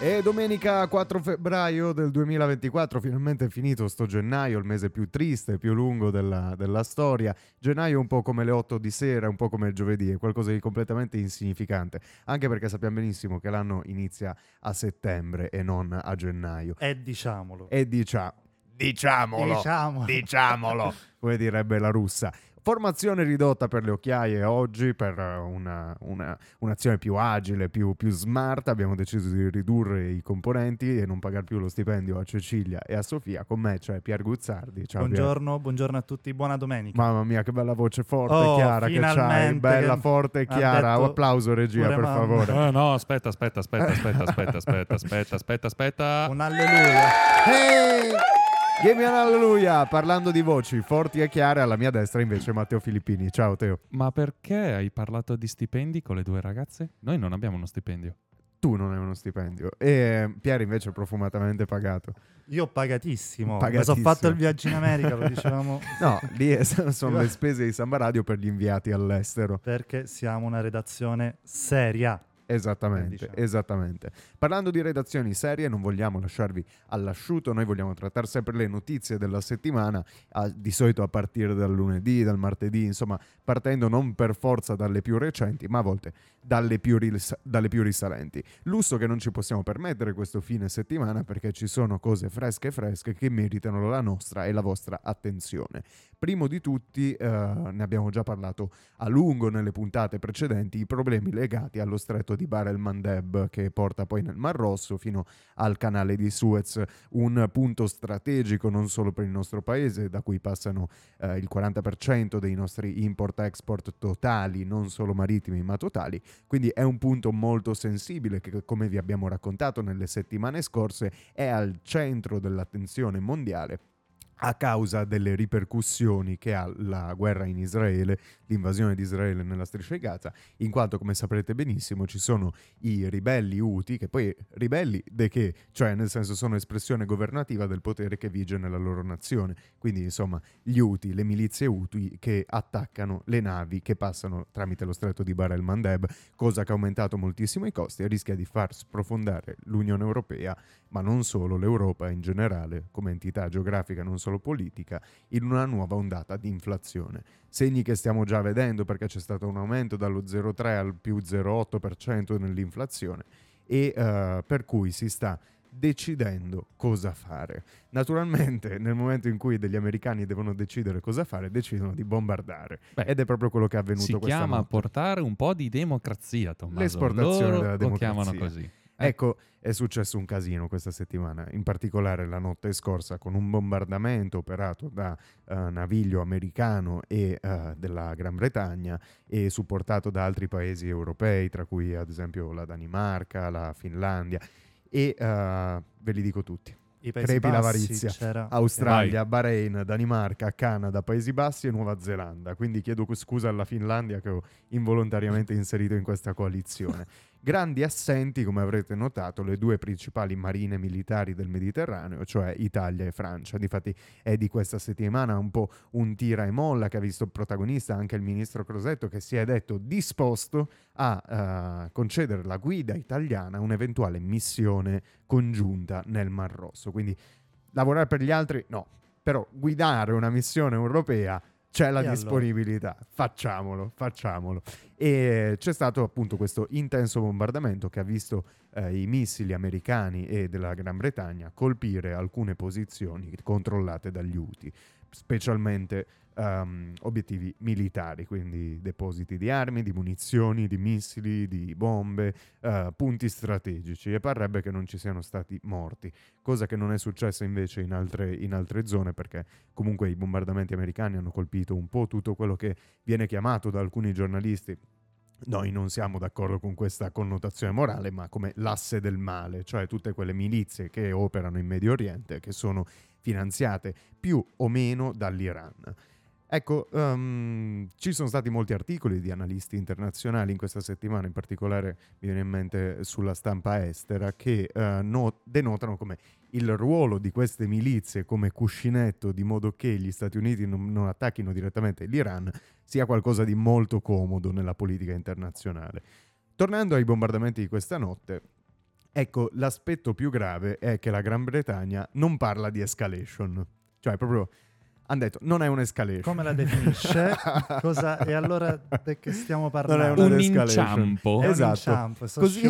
E domenica 4 febbraio del 2024, finalmente è finito sto gennaio, il mese più triste, più lungo della, della storia. Gennaio un po' come le 8 di sera, un po' come il giovedì, è qualcosa di completamente insignificante, anche perché sappiamo benissimo che l'anno inizia a settembre e non a gennaio. E diciamolo. E dicia, diciamolo, Diciamolo. diciamolo, come direbbe la russa. Formazione ridotta per le occhiaie oggi, per eh, una- una- un'azione più agile, più, più smart. Abbiamo deciso di ridurre i componenti e non pagare più lo stipendio a Cecilia e a Sofia. Con me c'è Pier Guzzardi. Ciao Pier. buongiorno, buongiorno a tutti, buona domenica. Mamma mia, che bella voce forte Oh, e chiara che c'hai. Bella, che forte e chiara. detto Un applauso, regia, pure per mamma. favore. Ah, no, aspetta, aspetta, aspetta, aspetta, aspetta, aspetta, aspetta, aspetta, aspetta. Un alleluia. Hey! Give me an alleluia! Parlando di voci forti e chiare, alla mia destra invece Matteo Filippini. Ciao Teo. Ma perché hai parlato di stipendi con le due ragazze? Noi non abbiamo uno stipendio. Tu non hai uno stipendio. E Pier invece è profumatamente pagato. Io pagatissimo. Mi Pagatissimo. sono fatto il viaggio in America, lo dicevamo. No, lì è- sono le spese di Samba Radio per gli inviati all'estero. Perché siamo una redazione seria. Esattamente, Diciamo. esattamente. Parlando di redazioni serie, non vogliamo lasciarvi all'asciutto, noi vogliamo trattare sempre le notizie della settimana, a- di solito a partire dal lunedì, dal martedì, insomma, partendo non per forza dalle più recenti, ma a volte dalle più, ris- dalle più risalenti. Lusso che non ci possiamo permettere questo fine settimana perché ci sono cose fresche fresche che meritano la nostra e la vostra attenzione. Primo di tutti, eh, ne abbiamo già parlato a lungo nelle puntate precedenti, i problemi legati allo stretto di Bab el Mandeb che porta poi nel Mar Rosso fino al canale di Suez, un punto strategico non solo per il nostro paese, da cui passano eh, il 40% dei nostri import-export totali, non solo marittimi ma totali, quindi è un punto molto sensibile che come vi abbiamo raccontato nelle settimane scorse è al centro dell'attenzione mondiale a causa delle ripercussioni che ha la guerra in Israele, l'invasione di Israele nella striscia di Gaza, in quanto come saprete benissimo ci sono i ribelli Houthi, che poi ribelli de che, cioè nel senso sono espressione governativa del potere che vige nella loro nazione, quindi insomma gli Houthi, le milizie Houthi che attaccano le navi che passano tramite lo stretto di Bab el Mandeb, cosa che ha aumentato moltissimo i costi e rischia di far sprofondare l'Unione Europea ma non solo l'Europa in generale, come entità geografica non solo politica, in una nuova ondata di inflazione. Segni che stiamo già vedendo perché c'è stato un aumento dallo 0,3 al più 0,8% nell'inflazione e eh, per cui si sta decidendo cosa fare. Naturalmente nel momento in cui degli americani devono decidere cosa fare, decidono di bombardare. Beh, Ed è proprio quello che è avvenuto si questa chiama notte. portare un po' di democrazia, Tommaso. L'esportazione Loro della lo chiamano democrazia. così. Ecco, è successo un casino questa settimana, in particolare la notte scorsa con un bombardamento operato da eh, naviglio americano e eh, della Gran Bretagna e supportato da altri paesi europei, tra cui ad esempio la Danimarca, la Finlandia e eh, ve li dico tutti. I Paesi Crepi l'avarizia. c'era- Australia, Bahrain, Danimarca, Canada, Paesi Bassi e Nuova Zelanda. Quindi chiedo scusa alla Finlandia che ho involontariamente inserito in questa coalizione. Grandi assenti, come avrete notato, le due principali marine militari del Mediterraneo, cioè Italia e Francia. Difatti è di questa settimana un po' un tira e molla che ha visto protagonista anche il ministro Crosetto che si è detto disposto a eh, concedere la guida italiana a un'eventuale missione congiunta nel Mar Rosso. Quindi lavorare per gli altri no, però guidare una missione europea c'è la E allora? disponibilità, facciamolo, facciamolo. E c'è stato appunto questo intenso bombardamento che ha visto eh, i missili americani e della Gran Bretagna colpire alcune posizioni controllate dagli Houthi, specialmente ehm, obiettivi militari, quindi depositi di armi, di munizioni, di missili, di bombe, eh, punti strategici e parrebbe che non ci siano stati morti, cosa che non è successa invece in altre, in altre zone perché comunque i bombardamenti americani hanno colpito un po' tutto quello che viene chiamato da alcuni giornalisti noi non siamo d'accordo con questa connotazione morale, ma come l'asse del male, cioè tutte quelle milizie che operano in Medio Oriente, che sono finanziate più o meno dall'Iran. Ecco, ehm, ci sono stati molti articoli di analisti internazionali in questa settimana, in particolare mi viene in mente sulla stampa estera, che eh, no- denotano come il ruolo di queste milizie come cuscinetto di modo che gli Stati Uniti non, non attacchino direttamente l'Iran sia qualcosa di molto comodo nella politica internazionale. Tornando ai bombardamenti di questa notte, Ecco, l'aspetto più grave è che la Gran Bretagna non parla di escalation. Cioè, proprio hanno detto non è un'escalation. Come la definisce? Cosa... E allora di che stiamo Non è parlando? Un inciampo. È un Esatto. inciampo, sono Così,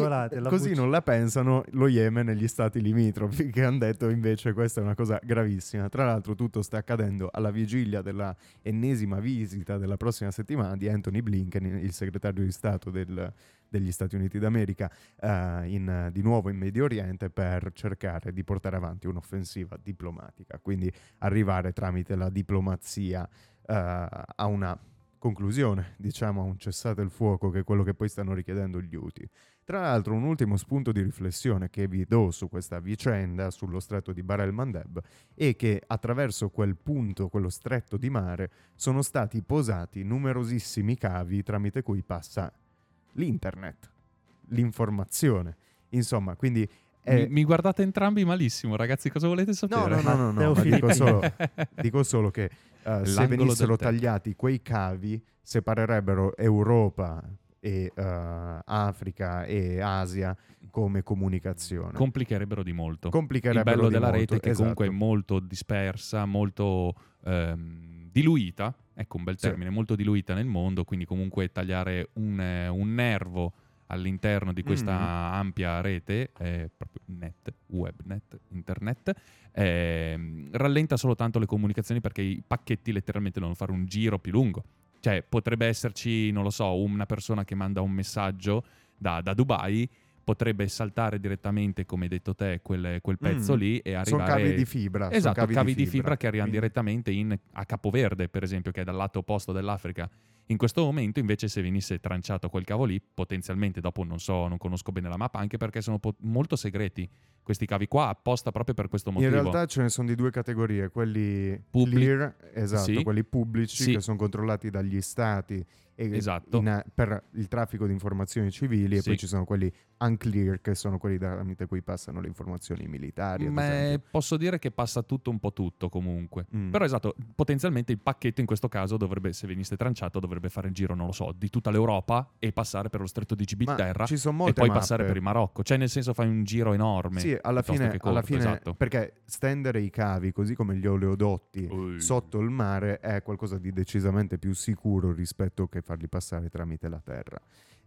così non la pensano lo Yemen e gli stati limitrofi che hanno detto invece questa è una cosa gravissima. Tra l'altro tutto sta accadendo alla vigilia della ennesima visita della prossima settimana di Anthony Blinken, il segretario di Stato del- degli Stati Uniti d'America, eh, in- di nuovo in Medio Oriente per cercare di portare avanti un'offensiva diplomatica, quindi arrivare tramite la diplomazia eh, a una conclusione, diciamo a un cessate il fuoco che è quello che poi stanno richiedendo gli Houthi. Tra l'altro un ultimo spunto di riflessione che vi do su questa vicenda, sullo stretto di Bar el Mandeb, è che attraverso quel punto, quello stretto di mare, sono stati posati numerosissimi cavi tramite cui passa l'internet, l'informazione. Insomma, quindi... è- Mi, mi guardate entrambi malissimo, ragazzi. Cosa volete No, sapere? no, no, no, no, Matteo ma dico solo, dico solo che eh, se venissero tagliati quei cavi separerebbero Europa e eh, Africa e Asia come comunicazione. Complicherebbero di molto. Il Complicherebbero bello di della molto, rete che esatto. comunque è molto dispersa, molto ehm, diluita, ecco un bel termine, molto diluita nel mondo, quindi comunque tagliare un, eh, un nervo all'interno di questa Mhm. ampia rete, eh, proprio net, webnet, internet, ehm, rallenta solo tanto le comunicazioni perché i pacchetti letteralmente devono fare un giro più lungo. Cioè potrebbe esserci, non lo so, una persona che manda un messaggio da, da Dubai, potrebbe saltare direttamente, come hai detto te, quel, quel pezzo Mm. lì e Sono arrivare... cavi di fibra. sono Esatto, cavi, di fibra, che arrivano Quindi- direttamente in- a Capoverde, per esempio, che è dal lato opposto dell'Africa. In questo momento, invece, se venisse tranciato quel cavo lì, potenzialmente, dopo non so, non conosco bene la mappa, anche perché sono po- molto segreti questi cavi qua, apposta proprio per questo In motivo. realtà ce ne sono di due categorie, quelli Public- clear, esatto, sì. quelli pubblici Sì. che sono controllati dagli stati e- Esatto. in- per il traffico di informazioni civili e Sì. poi ci sono quelli unclear che sono quelli tramite cui passano le informazioni militari. Ma posso dire che passa tutto un po' tutto comunque. Mm. Però esatto, potenzialmente il pacchetto in questo caso dovrebbe, se venisse tranciato, dovrebbe fare il giro, non lo so, di tutta l'Europa e passare per lo stretto di Gibilterra ci sono e poi mappe. passare per il Marocco. Cioè, nel senso, fai un giro enorme. Sì, alla fine, che alla corto, fine esatto. perché stendere i cavi così come gli oleodotti Ui. sotto il mare è qualcosa di decisamente più sicuro rispetto che farli passare tramite la terra.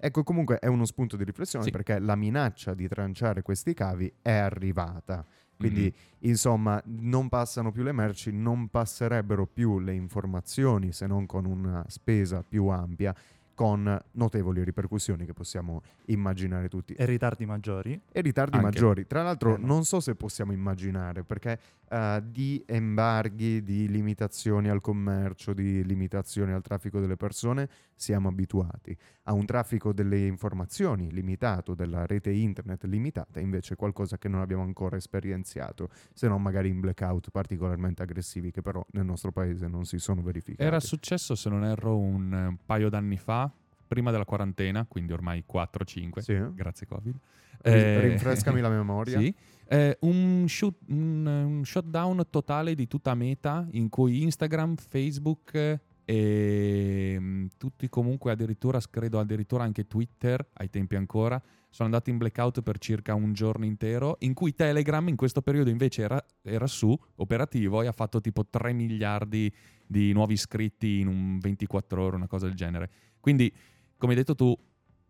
Ecco, comunque è uno spunto di riflessione Sì. perché la minaccia di tranciare questi cavi è arrivata. Quindi, Mhm. insomma, non passano più le merci, non passerebbero più le informazioni se non con una spesa più ampia, con notevoli ripercussioni che possiamo immaginare tutti E ritardi maggiori? e ritardi Anche. maggiori. Tra l'altro, Eh, no. non so se possiamo immaginare perché eh, di embarghi, di limitazioni al commercio, di limitazioni al traffico delle persone siamo abituati. A un traffico delle informazioni limitato, della rete internet limitata, invece è qualcosa che non abbiamo ancora esperienziato, se non magari in blackout particolarmente aggressivi che però nel nostro paese non si sono verificati. Era successo, se non erro, un eh, paio d'anni fa, prima della quarantena, quindi ormai 4-5, Sì. grazie Covid. Eh, Rinfrescami la memoria. Sì. Eh, un, shoot- un, un shutdown totale di tutta Meta in cui Instagram, Facebook eh, e mm, tutti comunque addirittura, credo addirittura anche Twitter, ai tempi ancora, sono andati in blackout per circa un giorno intero, in cui Telegram in questo periodo invece era, era su, operativo, e ha fatto tipo 3 miliardi di nuovi iscritti in un 24 ore, una cosa del genere. Quindi, come hai detto tu,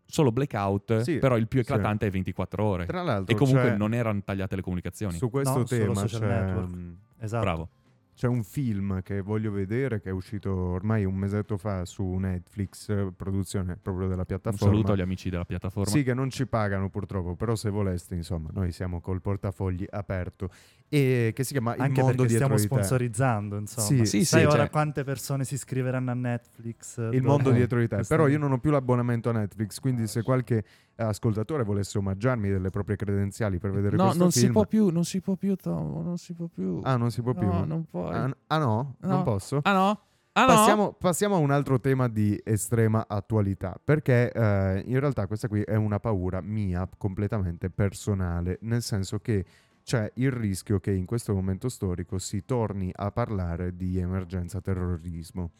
solo blackout, Sì, però il più sì. eclatante è 24 ore. Tra l'altro, E comunque c'è- non erano tagliate le comunicazioni. su questo No, tema social c'è, network. mm, Esatto. Bravo. C'è un film che voglio vedere che è uscito ormai un mesetto fa su Netflix, produzione proprio della Un piattaforma. saluto agli amici della piattaforma. Sì, che non ci pagano purtroppo, però se voleste, insomma, noi siamo col portafogli aperto. E che si chiama Il Anche mondo perché dietro stiamo di te. sponsorizzando, insomma. Sì, Sì, Sai sì, ora cioè- quante persone si iscriveranno a Netflix? eh, Il mondo dietro di te. Però io non ho più l'abbonamento a Netflix, quindi Ah, se qualche ascoltatore volesse omaggiarmi delle proprie credenziali per vedere No, questo non film... si può più, non si può più, Tom, non si può più. Ah, non si può più? No, non puoi. Ah, ah, no? Non No. posso? Ah no? Ah no? Passiamo, passiamo a un altro tema di estrema attualità, perché eh, in realtà questa qui è una paura mia completamente personale, nel senso che c'è il rischio che in questo momento storico si torni a parlare di emergenza terrorismo.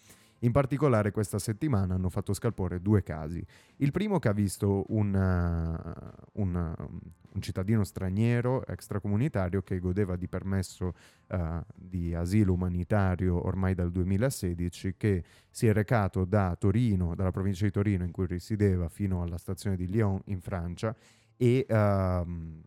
In particolare questa settimana hanno fatto scalpore due casi. Il primo che ha visto un, uh, un, uh, un cittadino straniero extracomunitario che godeva di permesso uh, di asilo umanitario ormai dal 2016 che si è recato da Torino, dalla provincia di Torino in cui risiedeva fino alla stazione di Lyon in Francia e ehm,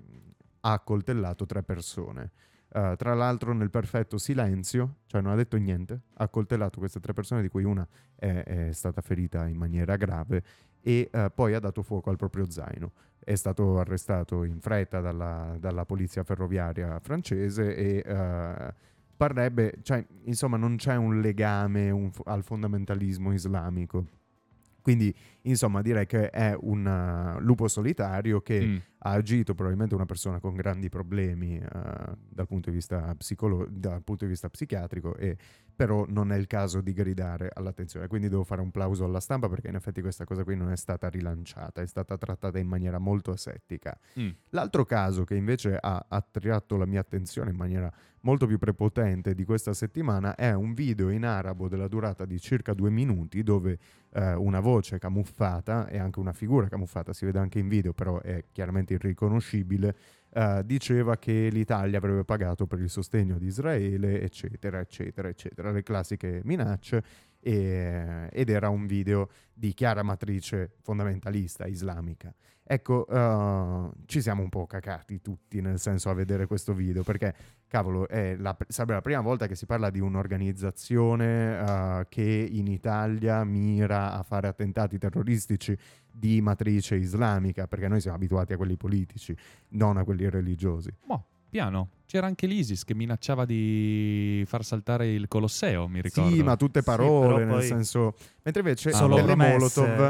ha accoltellato tre persone. Uh, tra l'altro nel perfetto silenzio, cioè non ha detto niente, ha accoltellato queste tre persone di cui una è, è stata ferita in maniera grave e uh, poi ha dato fuoco al proprio zaino. È stato arrestato in fretta dalla, dalla polizia ferroviaria francese e uh, parrebbe, cioè insomma non c'è un legame un, al fondamentalismo islamico. Quindi, insomma, direi che è un uh, lupo solitario che mm. ha agito probabilmente una persona con grandi problemi uh, dal, punto psicolo- dal, punto di vista psichiatrico e però non è il caso di gridare all'attenzione. Quindi devo fare un plauso alla stampa perché in effetti questa cosa qui non è stata rilanciata, è stata trattata in maniera molto asettica. Mm. L'altro caso che invece ha attratto la mia attenzione in maniera molto più prepotente di questa settimana è un video in arabo della durata di circa due minuti dove eh, una voce camuffata e anche una figura camuffata, si vede anche in video però è chiaramente irriconoscibile, Uh, diceva che l'Italia avrebbe pagato per il sostegno di Israele, eccetera, eccetera, eccetera, le classiche minacce, e, ed era un video di chiara matrice fondamentalista islamica. Ecco, uh, ci siamo un po' cacati tutti, nel senso a vedere questo video, perché, cavolo, è la, sarebbe la prima volta che si parla di un'organizzazione uh, che in Italia mira a fare attentati terroristici di matrice islamica, perché noi siamo abituati a quelli politici, non a quelli religiosi. Boh, piano. C'era anche l'ISIS che minacciava di far saltare il Colosseo, mi ricordo. Sì, ma tutte parole, sì, nel poi... senso... Mentre invece ah, delle, Molotov,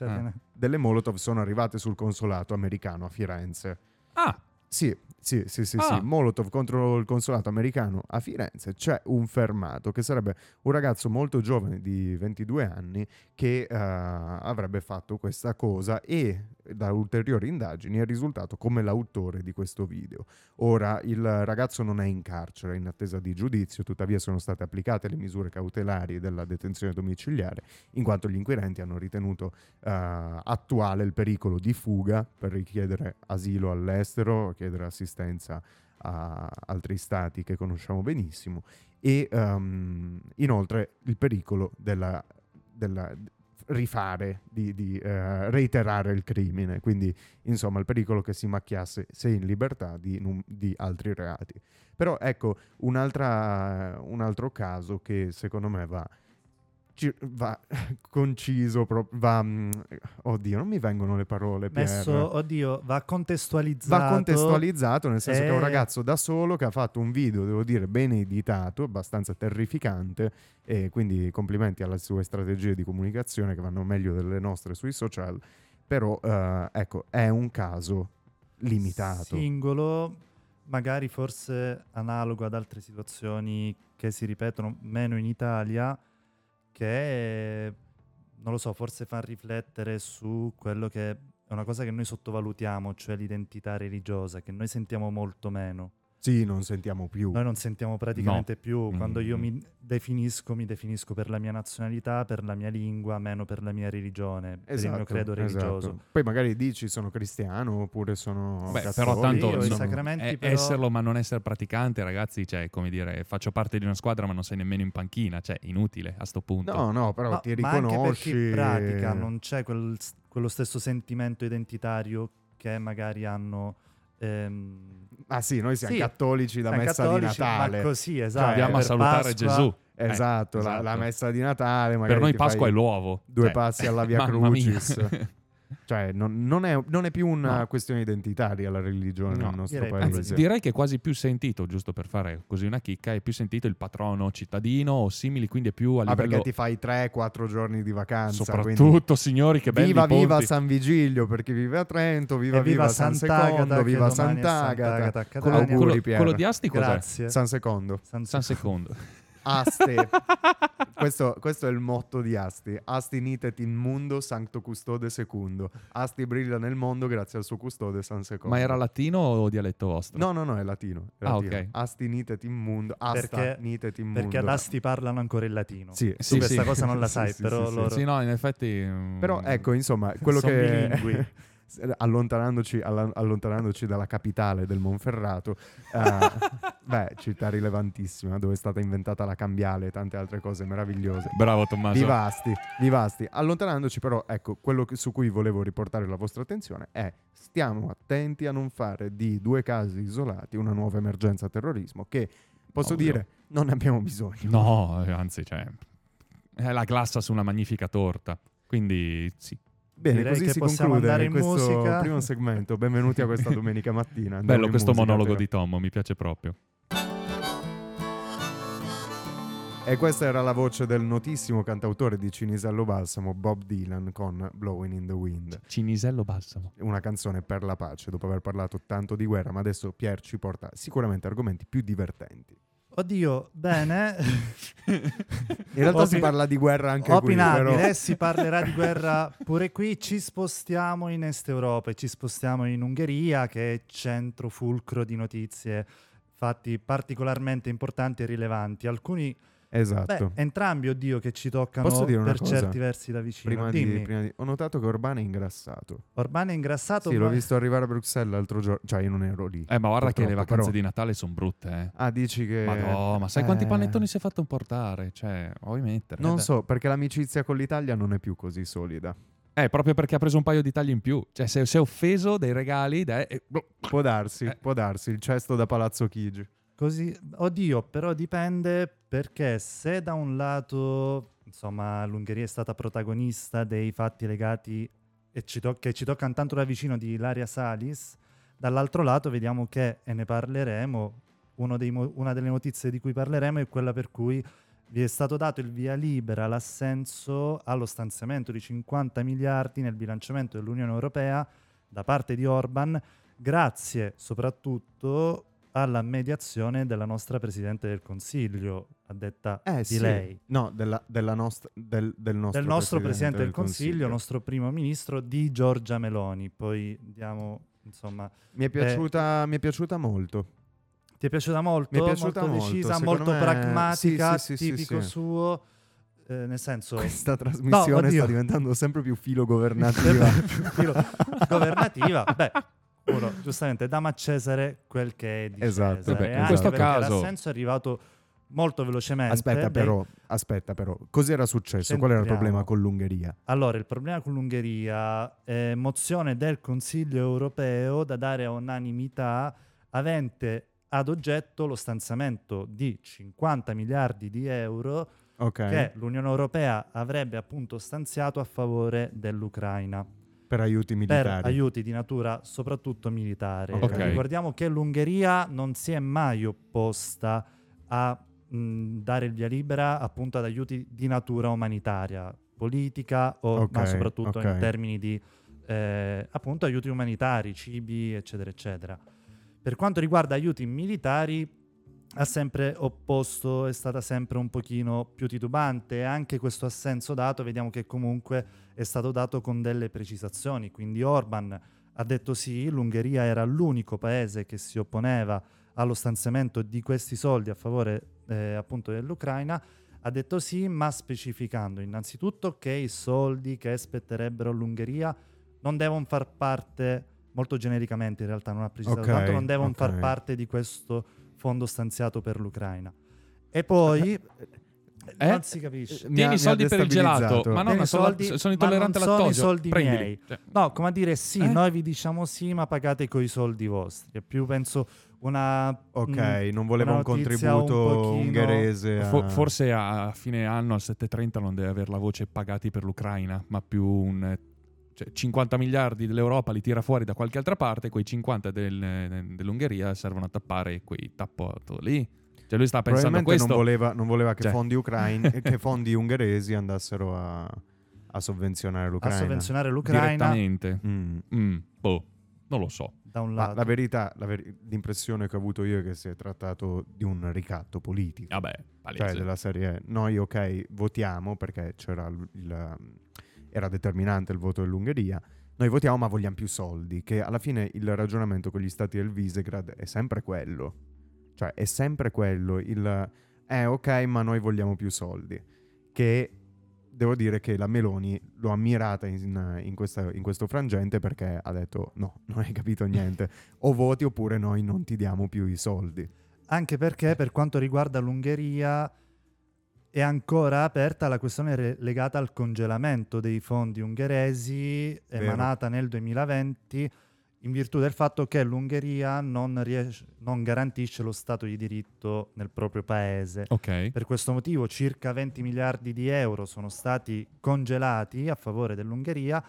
ah. delle Molotov sono arrivate sul consolato americano a Firenze. Ah! Sì, sì, sì, sì, ah. sì, Molotov contro il consolato americano a Firenze. C'è un fermato che sarebbe un ragazzo molto giovane di 22 anni che uh, avrebbe fatto questa cosa e da ulteriori indagini è risultato come l'autore di questo video. Ora il ragazzo non è in carcere in attesa di giudizio, tuttavia sono state applicate le misure cautelari della detenzione domiciliare in quanto gli inquirenti hanno ritenuto uh, attuale il pericolo di fuga per richiedere asilo all'estero, chiedere assistenza assistenza a altri stati che conosciamo benissimo e um, inoltre il pericolo della, della rifare, di, di uh, reiterare il crimine, quindi insomma il pericolo che si macchiasse se in libertà di, di altri reati. Però ecco un altro caso che secondo me va va conciso, va, mm, oddio, non mi vengono le parole. Messo, oddio, va contestualizzato. Va contestualizzato, nel senso e... che è un ragazzo da solo che ha fatto un video, devo dire, ben editato, abbastanza terrificante, e quindi complimenti alle sue strategie di comunicazione che vanno meglio delle nostre sui social, però uh, ecco, è un caso limitato. Singolo, magari forse analogo ad altre situazioni che si ripetono meno in Italia che non lo so, forse fa riflettere su quello che è una cosa che noi sottovalutiamo, cioè l'identità religiosa, che noi sentiamo molto meno. Sì, non sentiamo più. Noi non sentiamo praticamente no. più. Quando io mm. mi definisco, mi definisco per la mia nazionalità, per la mia lingua, meno per la mia religione, esatto, per il mio esatto, credo religioso. Esatto. Poi magari dici sono cristiano oppure sono Beh, però tanto io, sono, sacramenti, è, però... esserlo ma non essere praticante, ragazzi, cioè, come dire, faccio parte di una squadra ma non sei nemmeno in panchina, cioè, inutile a sto punto. No, no, però no, ti riconosci. Ma anche per chi pratica non c'è quel, quello stesso sentimento identitario che magari hanno Ehm, ah sì, noi siamo sì, cattolici da messa cattolici, di Natale. Ma così, esatto. Cioè, andiamo a salutare Pasqua, Gesù. Esatto, eh, esatto. La, la, messa di Natale. Per noi Pasqua è l'uovo. Due cioè, passi alla Via Crucis. Cioè, non, non, è, non, è, più una no. questione identitaria la religione no, nel nostro direi, paese. Anzi, direi che è quasi più sentito, giusto per fare così una chicca, è più sentito il patrono cittadino o simili, quindi è più a livello... Ah, perché ti fai 3-4 giorni di vacanza. Soprattutto, signori, che belli Viva, viva San Vigilio, per chi vive a Trento, viva, viva, viva San Secondo, viva Sant'Agata. Quello, quello, quello di Asti cos'è? San Secondo. San, San Secondo. Aste. questo, questo è il motto di Asti. Asti nitet in mundo sancto custode secundo. Asti brilla nel mondo grazie al suo custode San Secondo. Ma era latino o dialetto vostro? No, no, no, è latino. è Ah, latino. ok. Asti nitet in mundo. Asta Perché- nitet in mundo. Perché ad Asti parlano ancora il latino. Sì, Sì, tu questa sì. cosa non la Sì, sai, sì, però sì, sì. loro... Sì, no, in effetti... mm, Però ecco, insomma, quello che bilingui. allontanandoci, alla- allontanandoci dalla capitale del Monferrato, eh, beh, città rilevantissima dove è stata inventata la cambiale e tante altre cose meravigliose. Bravo Tommaso. Vivasti, vivasti. Allontanandoci, però, ecco, quello che- su cui volevo riportare la vostra attenzione è stiamo attenti a non fare di due casi isolati una nuova emergenza terrorismo che posso Ovvio. dire non ne abbiamo bisogno. No, eh, anzi, cioè, è la glassa su una magnifica torta. Quindi sì. Bene, Direi così che si possiamo conclude andare in questo musica. primo segmento. Benvenuti a questa domenica mattina. Andiamo Bello questo musica, monologo però. di Tommo, mi piace proprio. E questa era la voce del notissimo cantautore di Cinisello Balsamo, Bob Dylan, con Blowing in the Wind. Cinisello Balsamo. Una canzone per la pace, dopo aver parlato tanto di guerra, ma adesso Pier ci porta sicuramente argomenti più divertenti. Oddio, bene. In realtà Opi- si parla di guerra anche qui, Opinabile, però... si parlerà di guerra pure qui. Ci spostiamo in Est Europa e ci spostiamo in Ungheria, che è centro fulcro di notizie, fatti particolarmente importanti e rilevanti. Alcuni, Esatto. beh, entrambi, oddio, che ci toccano Posso dire una per cosa? certi versi da vicino. Prima di, prima di- Ho notato che Orban è ingrassato. Orban è ingrassato. Sì, ma- l'ho visto arrivare a Bruxelles l'altro giorno. Cioè, io non ero lì. Eh, ma guarda che le vacanze però- di Natale sono brutte, eh. Ah, dici che... Madò, ma sai quanti Eh, panettoni si è fatto portare? Cioè, vuoi mettere? Non beh. so, perché l'amicizia con l'Italia non è più così solida. Eh, proprio perché ha preso un paio di tagli in più. Cioè, si è, offeso dei regali. dai, e- boh. Può darsi, Eh. può darsi. Il cesto da Palazzo Chigi. Così, oddio, però dipende perché se da un lato, insomma, l'Ungheria è stata protagonista dei fatti legati e ci to- che ci toccano tanto da vicino di Ilaria Salis, dall'altro lato vediamo che, e ne parleremo, mo- una delle notizie di cui parleremo è quella per cui vi è stato dato il via libera, l'assenso allo stanziamento di 50 miliardi nel bilanciamento dell'Unione Europea da parte di Orban, grazie soprattutto alla mediazione della nostra Presidente del Consiglio, a detta Eh di sì. lei. No, della, della nostra, del, del nostro, del nostro Presidente del Consiglio, Consiglio. nostro primo ministro, di Giorgia Meloni. Poi diamo, insomma, Mi è piaciuta, mi è piaciuta molto. ti è piaciuta molto? Mi è piaciuta molto molto, decisa, molto me- pragmatica, sì, sì, tipico suo. eh, nel senso, Questa trasmissione oddio. sta diventando sempre più filo governativa. Filo governativa. Beh, uno, giustamente, dama a Cesare quel che è di Esatto. Cesare. Vabbè, in questo caso- l'assenso è arrivato molto velocemente. aspetta Lei- però, aspetta però. Cos'era successo? Qual era il problema con l'Ungheria? Allora, il problema con l'Ungheria è mozione del Consiglio europeo da dare a unanimità avente ad oggetto lo stanziamento di 50 miliardi di euro Ok. che l'Unione Europea avrebbe appunto stanziato a favore dell'Ucraina Per aiuti per militari. aiuti di natura soprattutto militare. Ok. Ricordiamo che l'Ungheria non si è mai opposta a mh, dare il via libera appunto ad aiuti di natura umanitaria, politica o Ok, ma soprattutto ok. in termini di eh, appunto aiuti umanitari, cibi, eccetera, eccetera. Per quanto riguarda aiuti militari, ha sempre opposto, è stata sempre un pochino più titubante e anche questo assenso dato vediamo che comunque è stato dato con delle precisazioni, quindi Orban ha detto sì, l'Ungheria era l'unico paese che si opponeva allo stanziamento di questi soldi a favore eh, appunto dell'Ucraina, ha detto sì, ma specificando innanzitutto che i soldi che spetterebbero all'Ungheria non devono far parte, molto genericamente in realtà non ha precisato Ok, tanto, non devono ok. far parte di questo fondo stanziato per l'Ucraina. E poi... Eh? Non si capisce. Tieni mi soldi per il gelato. Ma no, Tieni ma i sono, soldi, sono intollerante non al sono i soldi Prendili. miei. Cioè, No, come a dire sì, Eh? noi vi diciamo sì, ma pagate coi soldi vostri. È più, penso, una... Ok, mm, non voleva una un un contributo pochino- ungherese. a- fo- forse a fine anno, al 7.30, non deve avere la voce pagati per l'Ucraina, ma più un... cioè, 50 miliardi dell'Europa li tira fuori da qualche altra parte, quei 50 del- dell'Ungheria servono a tappare quei tappato lì. Cioè lui sta pensando a questo. non voleva, non voleva che, Cioè. fondi ucraini, che fondi ungheresi andassero a, a sovvenzionare a l'Ucraina. sovvenzionare l'Ucraina. direttamente. Mm. Mm, boh, non lo so. da un Ma lato. la verità, la veri- l'impressione che ho avuto io è che si è trattato di un ricatto politico. Vabbè, palese. Cioè, della serie, noi ok, votiamo perché c'era il, il- era determinante il voto dell'Ungheria. Noi votiamo, ma vogliamo più soldi. Che alla fine il ragionamento con gli stati del Visegrad è sempre quello. Cioè, è sempre quello. Il eh, ok, ma noi vogliamo più soldi. Che devo dire che la Meloni l'ho ammirata in, in questa- in questo frangente perché ha detto: no, non hai capito niente. O voti oppure noi non ti diamo più i soldi. Anche perché per quanto riguarda l'Ungheria è ancora aperta la questione re- legata al congelamento dei fondi ungheresi Vero. emanata nel 2020 in virtù del fatto che l'Ungheria non, riesce- non garantisce lo Stato di diritto nel proprio paese. Ok. Per questo motivo circa 20 miliardi di euro sono stati congelati a favore dell'Ungheria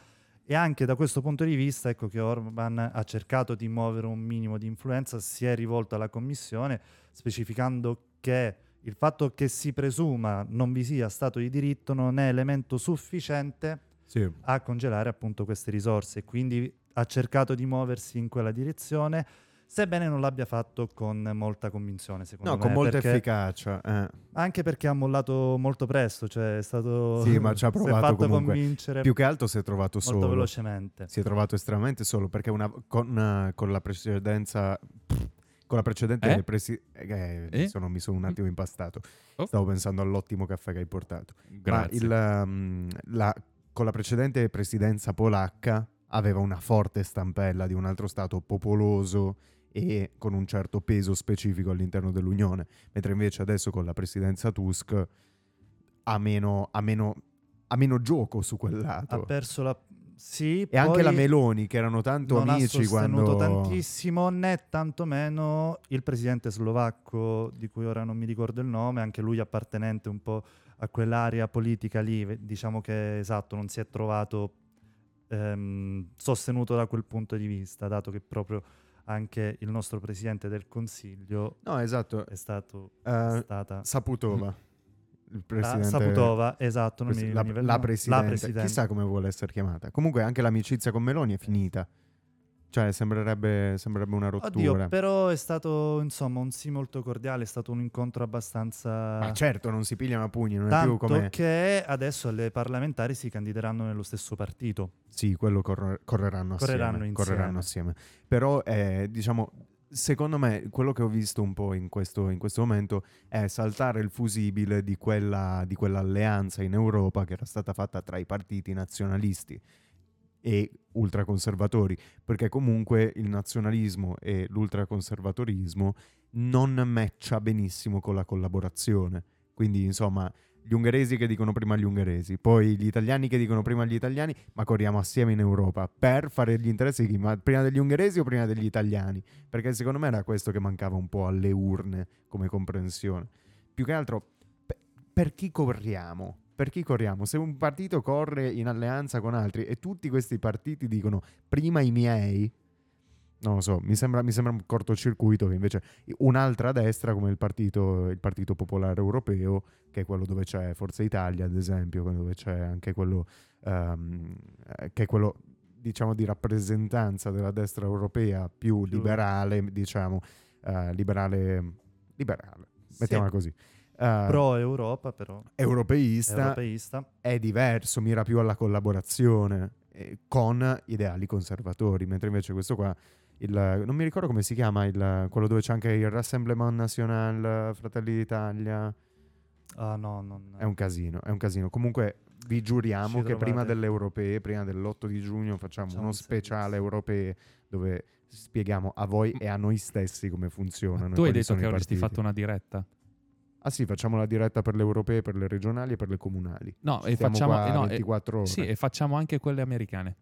e anche da questo punto di vista ecco che Orban ha cercato di muovere un minimo di influenza, si è rivolto alla Commissione specificando che il fatto che si presuma non vi sia Stato di diritto non è elemento sufficiente Sì. a congelare appunto queste risorse e quindi ha cercato di muoversi in quella direzione sebbene non l'abbia fatto con molta convinzione secondo No, me con molta efficacia. eh. anche perché ha mollato molto presto, cioè è stato Sì, ma ci ha provato fatto comunque. convincere Più che altro si è trovato molto solo. velocemente. Si è trovato estremamente solo perché una- con, con la precedenza. Con la precedente Eh? presi- eh, Eh? sono- mi sono un attimo impastato. Oh. Stavo pensando all'ottimo caffè che hai portato. Grazie. Ma il, um, la- con la precedente presidenza polacca aveva una forte stampella di un altro stato popoloso e con un certo peso specifico all'interno dell'Unione, mentre invece adesso con la presidenza Tusk ha meno, ha meno, ha meno gioco su quel Ha lato. perso la sì, E anche la Meloni, che erano tanto non amici ha sostenuto quando... tantissimo né tantomeno il presidente slovacco di cui ora non mi ricordo il nome, anche lui appartenente un po' a quell'area politica lì, diciamo che esatto, non si è trovato ehm, sostenuto da quel punto di vista, dato che proprio anche il nostro presidente del Consiglio No, esatto. è stato Eh, stata Saputova. Il La presidente... Saputova, esatto, non Presi- mi la, il la presidente. La presidente. Chissà come vuole essere chiamata. Comunque anche l'amicizia con Meloni è finita. Cioè, sembrerebbe, sembrerebbe una rottura. Oddio, però è stato insomma un sì molto cordiale, è stato un incontro abbastanza... Ma certo, non si pigliano a pugni, non è Tanto più come... che adesso le parlamentari si candideranno nello stesso partito. Sì, quello corre- correranno, Correranno assieme, insieme. correranno assieme. Però, eh, diciamo, secondo me, quello che ho visto un po' in questo, in questo momento è saltare il fusibile di, quella, di quell'alleanza in Europa che era stata fatta tra i partiti nazionalisti e ultraconservatori, perché comunque il nazionalismo e l'ultraconservatorismo non matcha benissimo con la collaborazione. Quindi, insomma, gli ungheresi che dicono prima gli ungheresi, poi gli italiani che dicono prima gli italiani, ma corriamo assieme in Europa per fare gli interessi di chi? Ma prima degli ungheresi o prima degli italiani? Perché secondo me era questo che mancava un po' alle urne come comprensione. Più che altro, pe- per chi corriamo? Per chi corriamo? Se un partito corre in alleanza con altri e tutti questi partiti dicono prima i miei, non lo so, mi sembra, mi sembra un cortocircuito che invece un'altra destra come il partito, il partito Popolare Europeo, che è quello dove c'è Forza Italia ad esempio, dove c'è anche quello eh, che è quello diciamo di rappresentanza della destra europea più liberale, diciamo, eh, liberale, liberale, mettiamola così. Eh, Pro Europa però, europeista europeista. è diverso, mira più alla collaborazione con ideali conservatori, mentre invece questo qua, il, non mi ricordo come si chiama, il, quello dove c'è anche il Rassemblement National, Fratelli d'Italia, Ah no, non... è un casino, è un casino. Comunque vi giuriamo Ci che prima trovate. delle europee, prima dell'8 di giugno facciamo Facciamo uno un speciale europee dove spieghiamo a voi e a noi stessi come funzionano. e tu hai detto che avresti partiti. fatto una diretta. Ah sì, facciamo la diretta per le europee, per le regionali e per le comunali. No, e facciamo, qua eh, no, e- 24 ore. sì, e facciamo anche quelle americane.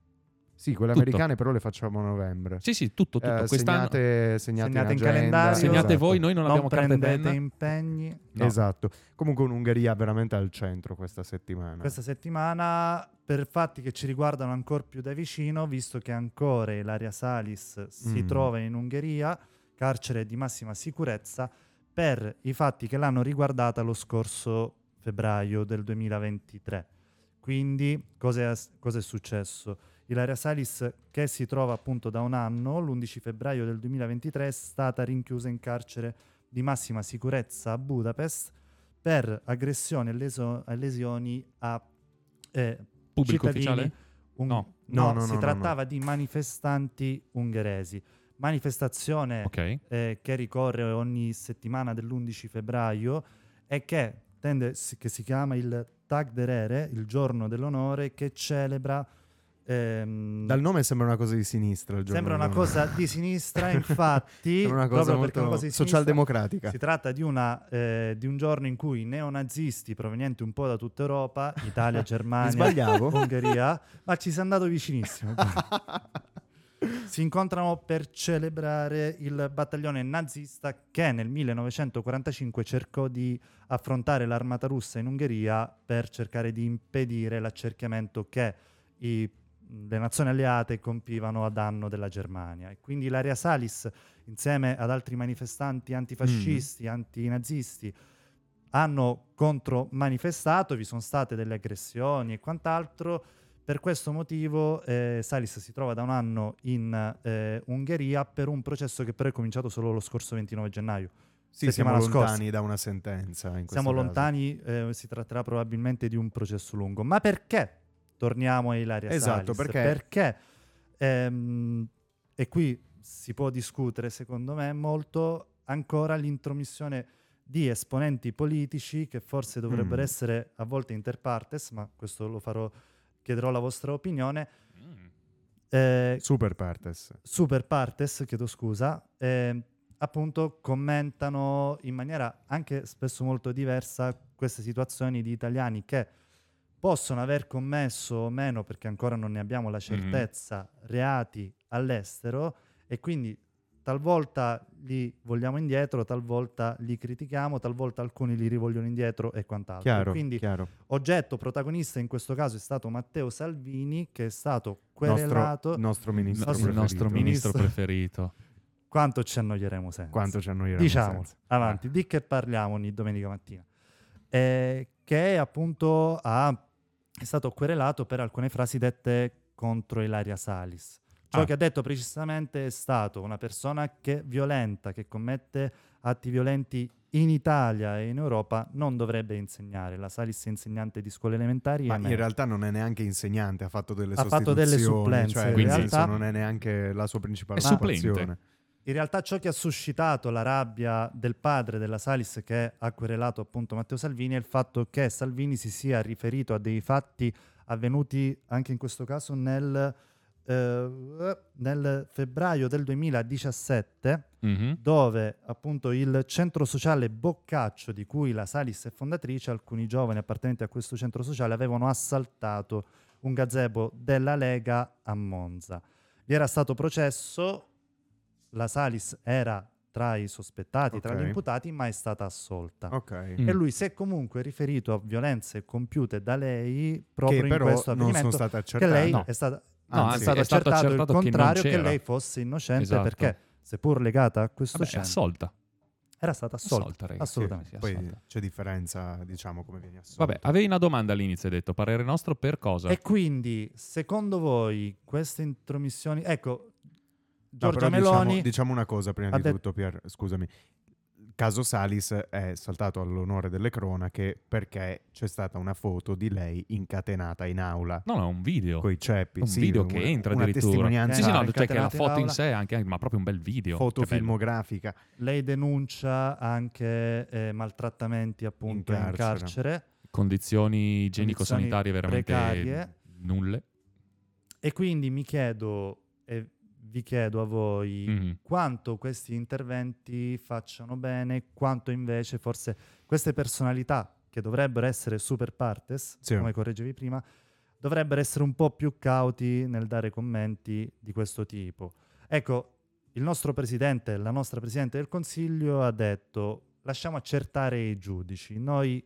Sì, quelle Tutto. americane però le facciamo a novembre. Sì, sì, tutto, tutto. Eh, Quest'anno segnate, segnate, Segnate in agenda, calendario. segnate esatto. voi, noi non, non abbiamo prendete impegni. No. Esatto. Comunque un'Ungheria veramente al centro questa settimana. Questa settimana, per fatti che ci riguardano ancora più da vicino, visto che ancora Ilaria Salis si Mm. trova in Ungheria, carcere di massima sicurezza, per i fatti che l'hanno riguardata lo scorso febbraio del 2023. Quindi, cosa è, cosa è successo? Ilaria Salis, che si trova appunto da un anno, l'11 febbraio del 2023, è stata rinchiusa in carcere di massima sicurezza a Budapest per aggressioni e, leso- lesioni a eh, Pubblico cittadini ufficiale? un- No. No, no, no, si no, no, trattava di manifestanti ungheresi. Manifestazione Ok. eh, che ricorre ogni settimana dell'11 febbraio e che, tende, si- che si chiama il Tag der Ehre, il giorno dell'onore, che celebra... ehm, Dal nome sembra una cosa di sinistra. il sembra una cosa di sinistra, infatti, una cosa molto una cosa socialdemocratica. si tratta di, una, eh, di un giorno in cui neonazisti provenienti un po' da tutta Europa, Italia, Germania? Ungheria, ma ci sei andato vicinissimo. si incontrano per celebrare il battaglione nazista che nel 1945 cercò di affrontare l'armata russa in Ungheria per cercare di impedire l'accerchiamento che i- le nazioni alleate compivano a danno della Germania. E quindi Ilaria Salis, insieme ad altri manifestanti antifascisti, antinazisti, hanno contromanifestato, vi sono state delle aggressioni e quant'altro. Per questo motivo eh, Salis si trova da un anno in eh, Ungheria per un processo che però è cominciato solo lo scorso 29 gennaio. Sì, siamo lontani scorsa. da una sentenza. Siamo caso. lontani, eh, si tratterà probabilmente di un processo lungo. Ma perché? Torniamo a Ilaria Esatto, Salis. perché? Perché, ehm, e qui si può discutere secondo me molto ancora l'intromissione di esponenti politici che forse dovrebbero Mm. essere a volte inter partes, ma questo lo farò, chiederò la vostra opinione. Mm. eh, Super partes. super partes, chiedo scusa, eh, appunto commentano in maniera anche spesso molto diversa queste situazioni di italiani che possono aver commesso o meno, perché ancora non ne abbiamo la certezza, reati all'estero e quindi talvolta li vogliamo indietro, talvolta li critichiamo, talvolta alcuni li rivogliono indietro e quant'altro. Chiaro, quindi chiaro. oggetto protagonista in questo caso è stato Matteo Salvini che è stato Nostro, querelato nostro ministro il Nostro nostro preferito. ministro Ministro. preferito. quanto ci annoieremo senza. Quanto ci annoieremo Diciamo, senza. avanti, di che parliamo ogni domenica mattina? Eh, che appunto ha, è stato querelato per alcune frasi dette contro Ilaria Salis. Ciò Ah. che ha detto precisamente è stato una persona che violenta, che commette atti violenti in Italia e in Europa non dovrebbe insegnare. La Salis è insegnante di scuole elementari Ma in realtà non è neanche insegnante, ha fatto delle Ha fatto delle supplenze, cioè, in realtà- senso non è neanche la sua principale È supplente. In realtà ciò che ha suscitato la rabbia del padre della Salis che ha querelato appunto Matteo Salvini è il fatto che Salvini si sia riferito a dei fatti avvenuti anche in questo caso nel, eh, nel febbraio del 2017 Mhm. dove appunto il centro sociale Boccaccio di cui la Salis è fondatrice, alcuni giovani appartenenti a questo centro sociale avevano assaltato un gazebo della Lega a Monza. Vi era stato processo, la Salis era tra i sospettati, tra Ok. gli imputati, ma è stata assolta. Ok. Mm. E lui si è comunque riferito a violenze compiute da lei proprio Che in però questo non sono avvenimento state che accertate. lei No. è stata No, anzi, è stato è stato accertato il accertato che non contrario che, c'era. lei fosse innocente Esatto. perché seppur legata a questo Vabbè, è centro assolta. era stata assolta. Assolta, ragazzi. assolutamente. Sì, Poi assolta. c'è differenza, diciamo, come viene assolto. Vabbè, avevi una domanda all'inizio, hai detto parere nostro per cosa? E quindi, secondo voi, queste intromissioni... Ecco, Giorgia però diciamo- Meloni... Diciamo, una cosa prima di det- tutto, Pier, scusami. Il caso Salis è saltato all'onore delle cronache perché c'è stata una foto di lei incatenata in aula No, no, è un video. con i ceppi. un sì, video una- che entra una addirittura. testimonianza Sì, sì, no, cioè che la in foto in aula. sé anche, ma proprio un bel video. foto filmografica. Lei denuncia anche eh, maltrattamenti appunto In in carcere. carcere. Condizioni igienico-sanitarie veramente precarie. nulle. E quindi mi chiedo, e vi chiedo a voi, Mhm. quanto questi interventi facciano bene, quanto invece forse queste personalità che dovrebbero essere super partes, Sì. come correggevi prima, dovrebbero essere un po' più cauti nel dare commenti di questo tipo. Ecco, il nostro presidente, la nostra presidente del Consiglio ha detto lasciamo accertare i giudici. Noi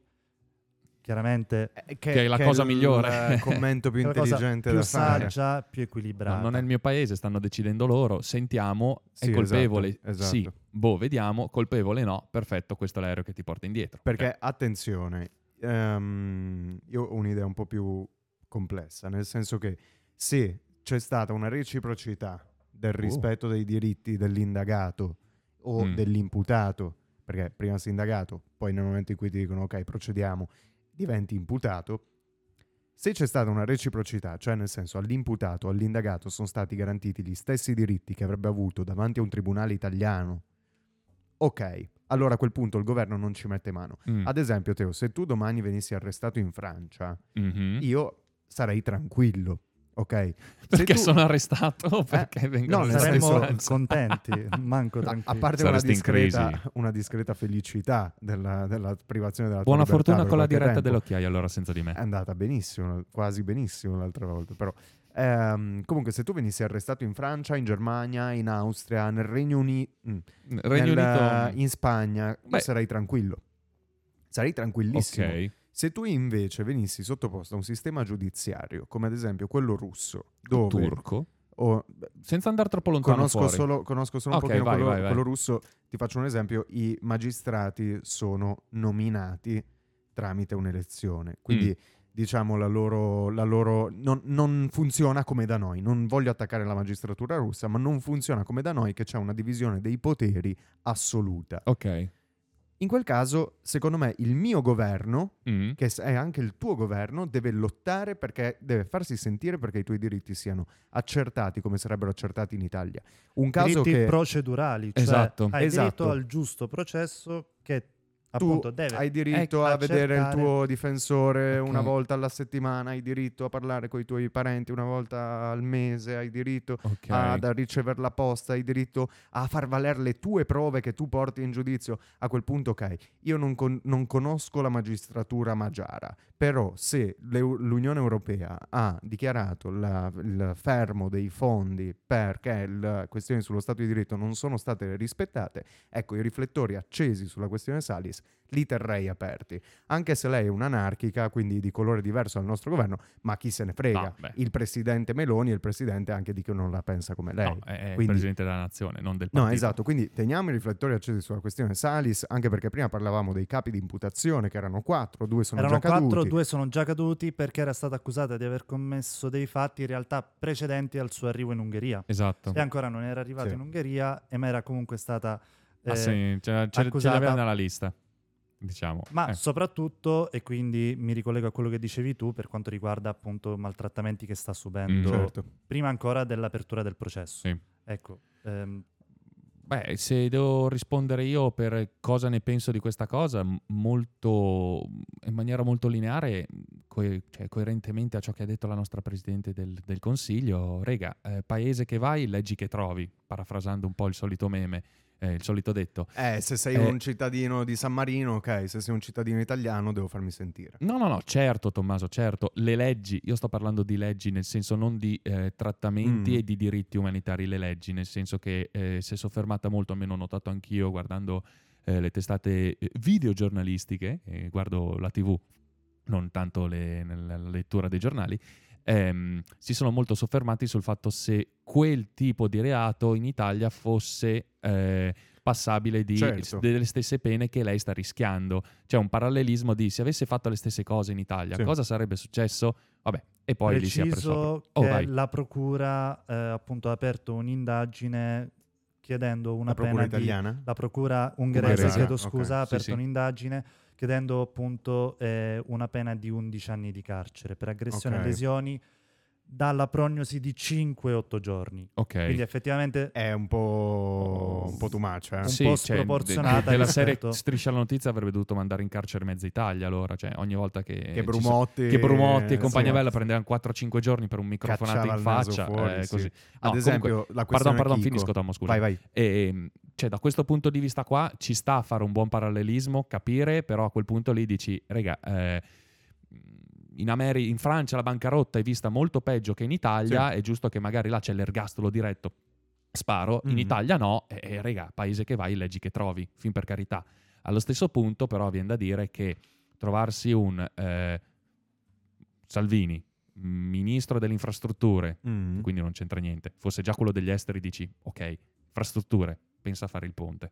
chiaramente Eh, Che è la cosa il, migliore. eh, commento più è intelligente più da fare. saggia, più No, equilibrata. non è il mio paese, stanno decidendo loro. Sentiamo, Sì, è colpevole. esatto, esatto. Sì, boh, vediamo. Colpevole no. Perfetto, questo è l'aereo che ti porta indietro. Perché, Ok. attenzione, ehm, io ho un'idea un po' più complessa, nel senso che se c'è stata una reciprocità del rispetto dei diritti dell'indagato o Mm. dell'imputato, perché prima sei indagato, poi nel momento in cui ti dicono ok, procediamo, diventi imputato. Se c'è stata una reciprocità, cioè nel senso all'imputato, all'indagato sono stati garantiti gli stessi diritti che avrebbe avuto davanti a un tribunale italiano, ok, allora a quel punto il governo non ci mette mano. Mm. Ad esempio, Teo, se tu domani venissi arrestato in Francia, Mhm. io sarei tranquillo, ok? Perché tu- sono arrestato o perché vengono no, nel arrestati in senso- Francia? contenti, manco A- tranquilli. A parte una discreta, una discreta felicità della, della privazione della Buona fortuna con la diretta tempo. dell'occhiaio allora senza di me. È andata benissimo, quasi benissimo l'altra volta, però. ehm, comunque, se tu venissi arrestato in Francia, in Germania, in Austria, nel Regno Unito, Regno Unito... in Spagna, Beh. sarei tranquillo. Sarei tranquillissimo. Ok. Se tu invece venissi sottoposto a un sistema giudiziario, come ad esempio quello russo, dove Turco. o- Senza andare troppo lontano conosco, solo, conosco solo un Ok, pochino vai, quello, vai, vai. quello russo, ti faccio un esempio, i magistrati sono nominati tramite un'elezione, quindi Mm. diciamo la loro, la loro non, non funziona come da noi, non voglio attaccare la magistratura russa, ma non funziona come da noi che c'è una divisione dei poteri assoluta. Ok. In quel caso, secondo me, il mio governo Mm. che è anche il tuo governo, deve lottare perché deve farsi sentire perché i tuoi diritti siano accertati come sarebbero accertati in Italia. Un caso diritti che procedurali, cioè Esatto. hai Esatto. diritto al giusto processo che appunto deve hai diritto ecco, a vedere il accertare- tuo difensore Ok. una volta alla settimana, hai diritto a parlare con i tuoi parenti una volta al mese, hai diritto Ok. ad a ricevere la posta, hai diritto a far valere le tue prove che tu porti in giudizio. A quel punto, ok, io non, con- non conosco la magistratura magiara, però se l'Unione Europea ha dichiarato la- il fermo dei fondi perché le questioni sullo Stato di diritto non sono state rispettate, ecco, i riflettori accesi sulla questione Salis li terrei aperti. Anche se lei è un'anarchica, quindi di colore diverso dal nostro governo, ma chi se ne frega? No, il presidente Meloni è il presidente anche di chi non la pensa come lei. No, è il Quindi- presidente della nazione, non del No, partito. esatto, quindi teniamo i riflettori accesi sulla questione Salis, anche perché prima parlavamo dei capi di imputazione che erano quattro, due sono Erano già quattro, caduti. due sono già caduti perché era stata accusata di aver commesso dei fatti in realtà precedenti al suo arrivo in Ungheria. Esatto. E ancora non era arrivata Sì. in Ungheria, e ma era comunque stata... Ah, eh, sì, ce, ce- ce accusata- l'aveva nella lista, diciamo. Ma Eh, soprattutto, e quindi mi ricollego a quello che dicevi tu per quanto riguarda appunto maltrattamenti che sta subendo Mm. Certo. prima ancora dell'apertura del processo. Sì. Ecco, ehm, Beh, se devo rispondere io per cosa ne penso di questa cosa, molto, in maniera molto lineare, co- cioè coerentemente a ciò che ha detto la nostra Presidente del, del Consiglio, rega, eh, paese che vai, leggi che trovi, parafrasando un po' il solito meme, eh, il solito detto. Eh, se sei Eh. un cittadino di San Marino, ok, se sei un cittadino italiano devo farmi sentire. No, no, no, certo Tommaso, certo, le leggi, io sto parlando di leggi nel senso non di eh, trattamenti Mm. e di diritti umanitari, le leggi, nel senso che eh, si è soffermata molto, almeno ho notato anch'io guardando eh, le testate eh, videogiornalistiche, guardo la tv, non tanto le- nella lettura dei giornali, ehm, si sono molto soffermati sul fatto se quel tipo di reato in Italia fosse eh, passabile di, Certo. delle stesse pene che lei sta rischiando. C'è un parallelismo di se avesse fatto le stesse cose in Italia, Sì. cosa sarebbe successo? Vabbè, e poi lì si sopra. preciso Oh, la procura eh, appunto ha aperto un'indagine chiedendo una La pena di italiana? la procura ungherese, chiedo scusa, ha Sì, aperto sì. un'indagine chiedendo appunto eh, una pena di 11 anni di carcere per aggressione Ok. e lesioni dalla prognosi di 5-8 giorni. Ok. Quindi effettivamente È un po', un po' too much, eh? un Sì, po' cioè, sproporzionata de- della serie rispetto- Striscia la notizia avrebbe dovuto mandare in carcere mezza Italia allora, cioè ogni volta che Che ci so- Brumotti... che Brumotti e eh, compagnia sì. bella prendevano 4-5 giorni per un microfonato in faccia, fuori, eh, sì. così. Ad No, comunque- esempio, la Pardon, questione pardon, finisco Tommo, scusa. Vai, vai. E, cioè, da questo punto di vista qua ci sta a fare un buon parallelismo, capire, però a quel punto lì dici, raga, eh, in, Ameri- in Francia la bancarotta è vista molto peggio che in Italia, è giusto che magari là c'è l'ergastolo diretto, sparo, in Mhm. Italia no, e, e raga, paese che vai, leggi che trovi, fin per carità. Allo stesso punto però viene da dire che trovarsi un eh, Salvini, ministro delle infrastrutture, Mm. quindi non c'entra niente. Fosse già quello degli esteri, dici ok, infrastrutture, pensa a fare il ponte.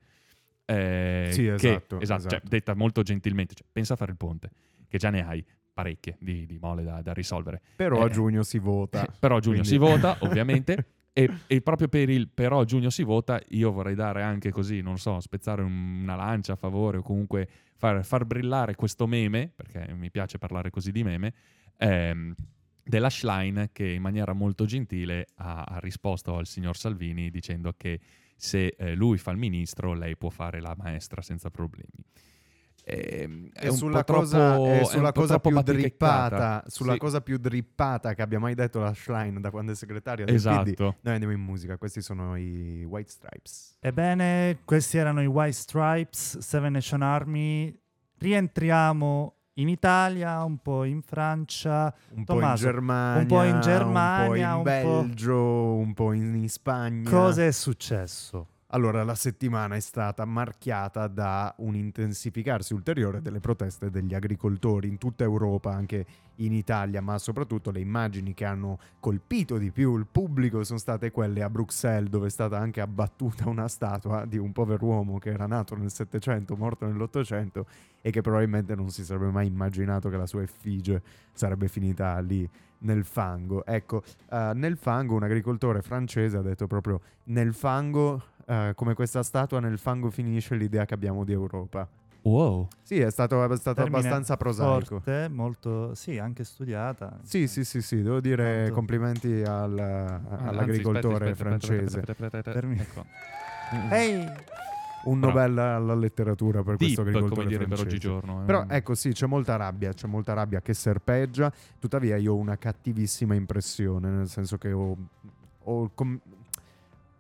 Eh, Sì, che- esatto, esatto, cioè, esatto. detta molto gentilmente, cioè, pensa a fare il ponte, che già ne hai. Parecchie di, di mole da, da risolvere. Però a Eh, giugno si vota. però a giugno quindi- si vota, ovviamente. E, e proprio per il però a giugno si vota, io vorrei dare anche così, non so, spezzare un- una lancia a favore o comunque far, far brillare questo meme, perché mi piace parlare così di meme, ehm, della Schlein che in maniera molto gentile ha, ha risposto al signor Salvini dicendo che se eh, lui fa il ministro, lei può fare la maestra senza problemi. Ehm, è un sulla po' cosa, troppo- è sulla po' cosa più drippata, sulla Sì. cosa più drippata che abbia mai detto la Schlein da quando è segretaria del PD, Esatto. noi andiamo in musica. Questi sono i White Stripes. Ebbene, questi erano i White Stripes, Seven Nation Army. Rientriamo in Italia, un po' in Francia. Un Tommaso, po' in Germania, un po' in Germania, un po' in po'- Belgio, un po' in Spagna. Cosa è successo? Allora, la settimana è stata marchiata da un intensificarsi ulteriore delle proteste degli agricoltori in tutta Europa, anche in Italia, ma soprattutto le immagini che hanno colpito di più il pubblico sono state quelle a Bruxelles, dove è stata anche abbattuta una statua di un pover'uomo che era nato nel Settecento, morto nell'Ottocento e che probabilmente non si sarebbe mai immaginato che la sua effigie sarebbe finita lì nel fango. Ecco, eh, nel fango un agricoltore francese ha detto proprio nel fango, eh, come questa statua, nel fango finisce l'idea che abbiamo di Europa. Wow. Sì, è stato, è stato abbastanza prosaico. Forte, molto, sì, anche studiata. Sì, sì, sì, sì, devo dire Tanto. complimenti al- Ah, all'agricoltore anzi, aspetta, aspetta, francese. ecco. Ehi, Un Però- Nobel alla letteratura per questo Deep, agricoltore come dire per francese. oggigiorno. eh. Però ecco sì, c'è molta rabbia, c'è molta rabbia che serpeggia, tuttavia io ho una cattivissima impressione, nel senso che ho, ho com-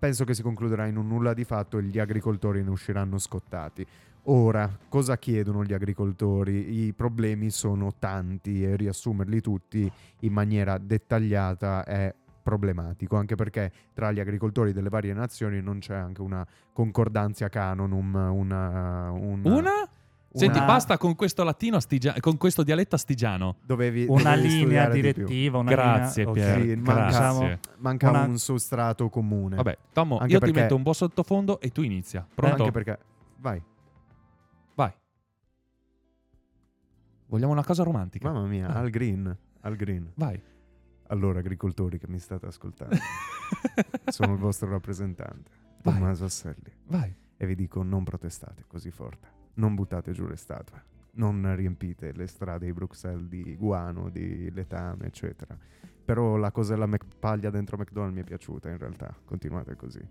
penso che si concluderà in un nulla di fatto e gli agricoltori ne usciranno scottati. Ora, cosa chiedono gli agricoltori? I problemi sono tanti e riassumerli tutti in maniera dettagliata è problematico, anche perché tra gli agricoltori delle varie nazioni non c'è anche una concordanza canonum, una... una- Una? Senti, una- basta con questo latino astigia- con questo dialetto astigiano. dovevi, una dovevi linea studiare di direttiva, una Grazie, linea... Pier. Sì, manca- Grazie. Manca Una- un sostrato comune. Vabbè, Tommo, Anche io perché- ti metto un po' sottofondo e tu inizia. Pronto? Anche perché... Vai. Vai. Vogliamo una cosa romantica. Mamma mia, Ah. al green. Al green. Vai. Allora, agricoltori che mi state ascoltando, sono il vostro rappresentante, Vai. Tommaso Asselli. Vai. E vi dico, non protestate così forte. Non buttate giù le statue. Non riempite le strade di Bruxelles di guano, di letame, eccetera. Però la cosella Mac- paglia dentro McDonald's mi è piaciuta in realtà. Continuate così.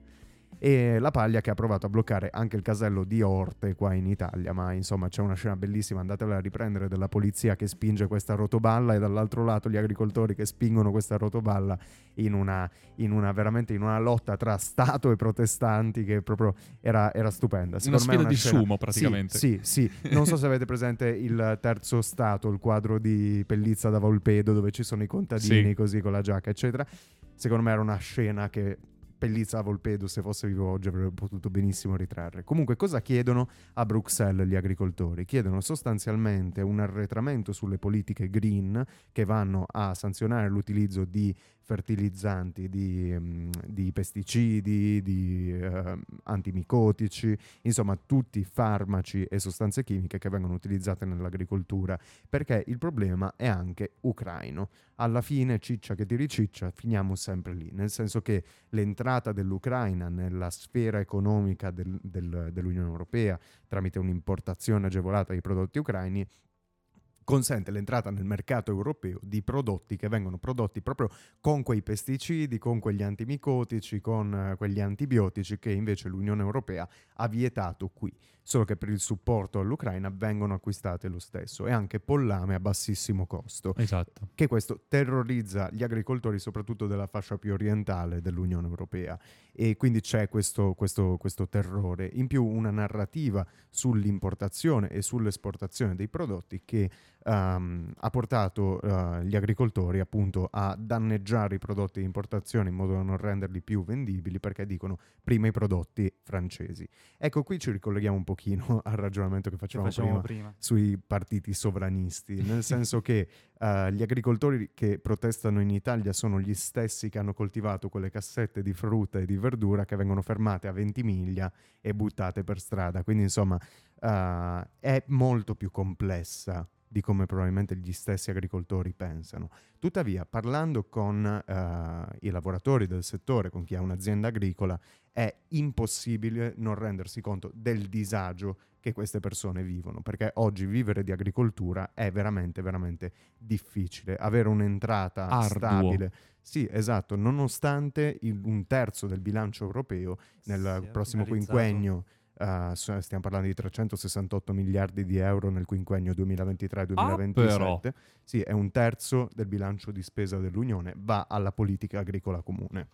E la paglia che ha provato a bloccare anche il casello di Orte qua in Italia, ma insomma c'è una scena bellissima, andatela a riprendere della polizia che spinge questa rotoballa e dall'altro lato gli agricoltori che spingono questa rotoballa in una, in una veramente in una lotta tra Stato e protestanti che proprio era, era stupenda. Una Secondo è sfida di scena- sumo, praticamente. Sì, sì, sì. Non so se avete presente il terzo Stato, il quadro di Pellizza da Volpedo dove ci sono i contadini Sì. così con la giacca, eccetera. Secondo me era una scena che Pellizza a Volpedo, se fosse vivo oggi, avrebbe potuto benissimo ritrarre. Comunque, cosa chiedono a Bruxelles gli agricoltori? Chiedono sostanzialmente un arretramento sulle politiche green che vanno a sanzionare l'utilizzo di fertilizzanti, di, ehm, di pesticidi, di ehm, antimicotici, insomma tutti farmaci e sostanze chimiche che vengono utilizzate nell'agricoltura, perché il problema è anche ucraino. Alla fine, ciccia che ti riciccia, finiamo sempre lì, nel senso che l'entrata dell'Ucraina nella sfera economica del- del- dell'Unione Europea tramite un'importazione agevolata di prodotti ucraini consente l'entrata nel mercato europeo di prodotti che vengono prodotti proprio con quei pesticidi, con quegli antimicotici, con eh, quegli antibiotici che invece l'Unione Europea ha vietato qui, solo che per il supporto all'Ucraina vengono acquistate lo stesso e anche pollame a bassissimo costo Esatto. che questo terrorizza gli agricoltori soprattutto della fascia più orientale dell'Unione Europea e quindi c'è questo, questo- questo terrore. In più una narrativa sull'importazione e sull'esportazione dei prodotti che ehm, ha portato eh, gli agricoltori appunto a danneggiare i prodotti di importazione in modo da non renderli più vendibili perché dicono prima i prodotti francesi. Ecco qui ci ricolleghiamo un pochino al ragionamento che Che facevamo facevamo prima prima. sui partiti sovranisti, nel senso che eh, gli agricoltori che protestano in Italia sono gli stessi che hanno coltivato quelle cassette di frutta e di verdura che vengono fermate a 20 miglia e buttate per strada. Quindi insomma eh, è molto più complessa di come probabilmente gli stessi agricoltori pensano. Tuttavia, parlando con eh, i lavoratori del settore, con chi ha un'azienda agricola, è impossibile non rendersi conto del disagio che queste persone vivono, perché oggi vivere di agricoltura è veramente, veramente difficile. Avere un'entrata Arduo. stabile. Sì, esatto, nonostante il- un terzo del bilancio europeo nel Sì, prossimo quinquennio Uh, stiamo parlando di 368 miliardi di euro nel quinquennio 2023-2027. però. sì, è un terzo del bilancio di spesa dell'Unione, va alla politica agricola comune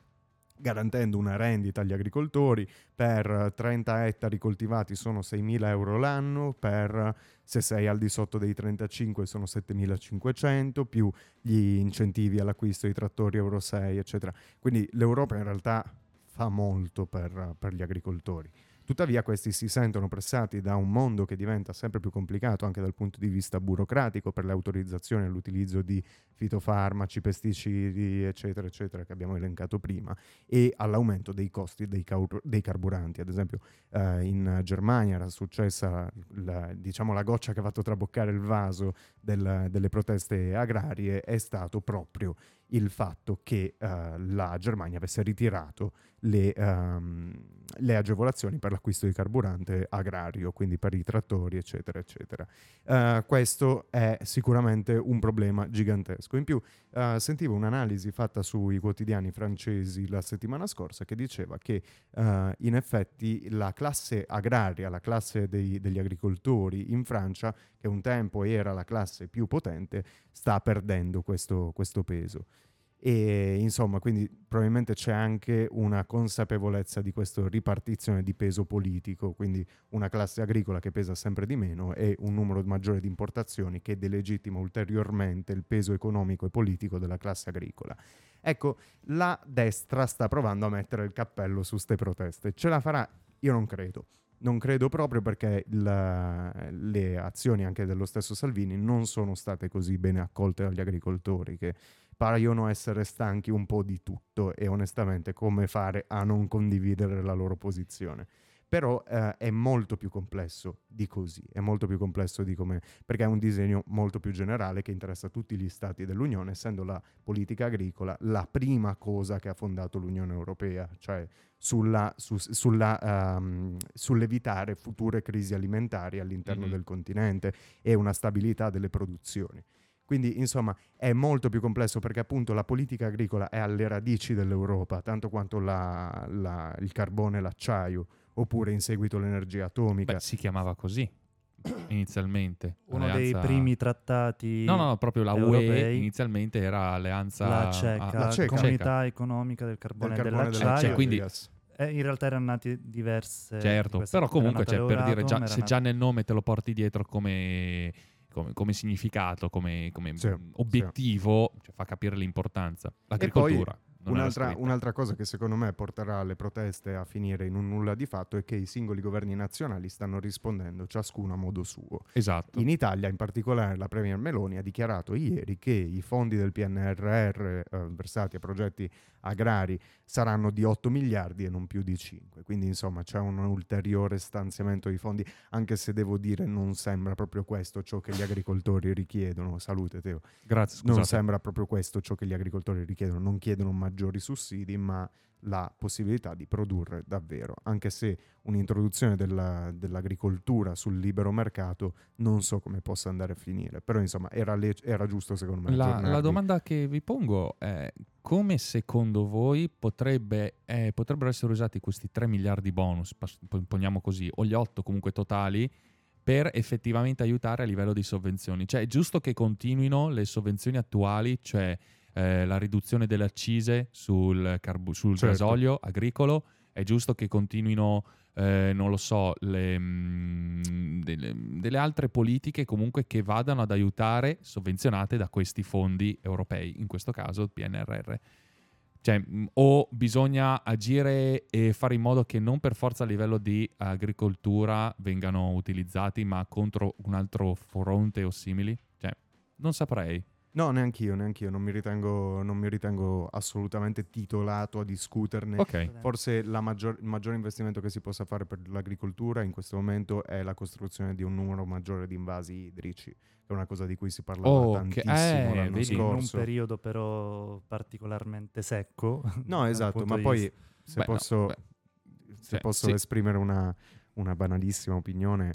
garantendo una rendita agli agricoltori per eh, 30 ettari coltivati sono 6.000 euro l'anno, per se sei al di sotto dei 35 sono 7.500, più gli incentivi all'acquisto di trattori Euro 6, eccetera. Quindi l'Europa in realtà fa molto per, per gli agricoltori. Tuttavia questi si sentono pressati da un mondo che diventa sempre più complicato anche dal punto di vista burocratico per le autorizzazioni all'utilizzo di fitofarmaci, pesticidi, eccetera, eccetera, che abbiamo elencato prima, e all'aumento dei costi dei, caur- dei carburanti. Ad esempio eh, in Germania era successa la, diciamo, la goccia che ha fatto traboccare il vaso del- delle proteste agrarie è stato proprio il fatto che eh, la Germania avesse ritirato le, ehm, le agevolazioni per l'acquisto di carburante agrario, quindi per i trattori, eccetera, eccetera. Eh, questo è sicuramente un problema gigantesco. In più, eh, sentivo un'analisi fatta sui quotidiani francesi la settimana scorsa che diceva che eh, in effetti la classe agraria, la classe dei- degli agricoltori in Francia, che un tempo era la classe più potente, sta perdendo questo, questo peso. E insomma, quindi probabilmente c'è anche una consapevolezza di questa ripartizione di peso politico, quindi una classe agricola che pesa sempre di meno e un numero maggiore di importazioni che delegittima ulteriormente il peso economico e politico della classe agricola. Ecco, la destra sta provando a mettere il cappello su ste proteste. Ce la farà? Io non credo. Non credo proprio perché la- le azioni anche dello stesso Salvini non sono state così bene accolte dagli agricoltori che paiono essere stanchi un po' di tutto e onestamente come fare a non condividere la loro posizione. Però eh, è molto più complesso di così, è molto più complesso di come, perché è un disegno molto più generale che interessa tutti gli stati dell'Unione, essendo la politica agricola la prima cosa che ha fondato l'Unione Europea, cioè sulla- su- sulla, ehm, sull'evitare future crisi alimentari all'interno Mhm. del continente e una stabilità delle produzioni. Quindi, insomma, è molto più complesso perché appunto la politica agricola è alle radici dell'Europa, tanto quanto la- la- il carbone e l'acciaio, oppure in seguito l'energia atomica. Beh, si chiamava così inizialmente. Uno dei Alleanza- primi trattati No, no, proprio la UE europei. inizialmente era alleanza la ceca, ah, La ceca. comunità economica del carbone, del e carbone dell'acciaio. dell'acciaio. quindi- yes. Eh, in realtà erano nati diverse. di Certo, però comunque cioè, per dire già, se già nel nome te lo porti dietro come, come- come significato, come, come, Sì, obiettivo, cioè, fa capire l'importanza. L'agricoltura. Non Un'altra, un'altra cosa che secondo me porterà le proteste a finire in un nulla di fatto è che i singoli governi nazionali stanno rispondendo ciascuno a modo suo. Esatto. In Italia, in particolare, la Premier Meloni ha dichiarato ieri che i fondi del PNRR eh, versati a progetti agrari saranno di 8 miliardi e non più di 5. Quindi, insomma, c'è un ulteriore stanziamento di fondi, anche se devo dire non sembra proprio questo ciò che gli agricoltori richiedono. Salute, Teo. Grazie, Non scusate. sembra proprio questo ciò che gli agricoltori richiedono, non chiedono maggiori sussidi, ma la possibilità di produrre davvero, anche se un'introduzione della- dell'agricoltura sul libero mercato non so come possa andare a finire, però insomma era, le- era giusto secondo me. La, la domanda che vi pongo è come secondo voi potrebbe, eh, potrebbero essere usati questi 3 miliardi bonus, poniamo così, o gli 8 comunque totali, per effettivamente aiutare a livello di sovvenzioni? Cioè è giusto che continuino le sovvenzioni attuali, cioè eh, la riduzione delle accise sul, carbu- sul Certo. gasolio agricolo, è giusto che continuino, eh, non lo so, le, mm, delle, delle altre politiche comunque che vadano ad aiutare, sovvenzionate da questi fondi europei, in questo caso il PNRR. Cioè, mh, o bisogna agire e fare in modo che non per forza a livello di agricoltura vengano utilizzati, ma contro un altro fronte o simili? Cioè, non saprei. No, neanch'io, neanch'io, non mi ritengo, non mi ritengo assolutamente titolato a discuterne. Ok. Forse la maggior- il maggior investimento che si possa fare per l'agricoltura in questo momento è la costruzione di un numero maggiore di invasi idrici, che è una cosa di cui si parlava Oh, che- tantissimo eh, l'anno vedi, in un scorso. periodo però particolarmente secco. No, esatto, ma poi se Beh, no, posso, beh, se cioè, posso sì. esprimere una, una banalissima opinione,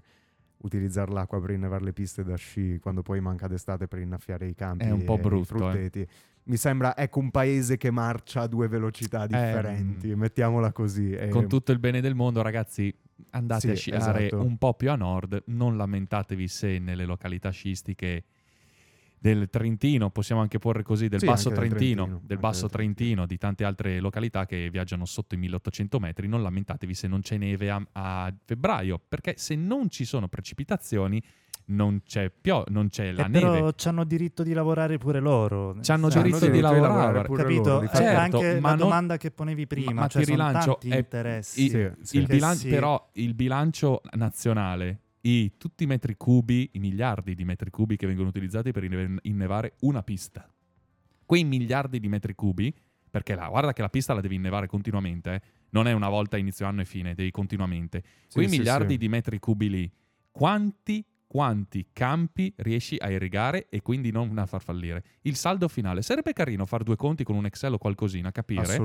utilizzare l'acqua per innevare le piste da sci quando poi manca d'estate per innaffiare i campi È un po' brutto, eh. Mi sembra, ecco, un paese che marcia a due velocità differenti, mettiamola così. e- Ehm, Con tutto il bene del mondo, ragazzi, andate Sì, a sciare esatto. un po' più a nord. Non lamentatevi se nelle località sciistiche del Trentino, possiamo anche porre così, del Sì, Basso del Trentino, Trentino, del Basso Trentino. Di tante altre località che viaggiano sotto i 1800 metri, non lamentatevi se non c'è neve a, a febbraio, perché se non ci sono precipitazioni non c'è, pio- non c'è la Eh, neve. però hanno diritto di lavorare pure loro. C'hanno senso- diritto di lavorare, pure Capito? loro, Certo, anche ma la non- domanda che ponevi prima, ma cioè ti sono rilancio, tanti è- interessi. i- Sì, sì. il bilan- sì. Però il bilancio nazionale, i, tutti i metri cubi, i miliardi di metri cubi che vengono utilizzati per inne- innevare una pista. Quei miliardi di metri cubi, perché la, guarda che la pista la devi innevare continuamente, eh, non è una volta inizio anno e fine, devi continuamente. Sì, Quei sì, miliardi sì. di metri cubi lì, quanti, quanti campi riesci a irrigare e quindi non a far fallire? Il saldo finale. Sarebbe carino fare due conti con un Excel o qualcosina, capire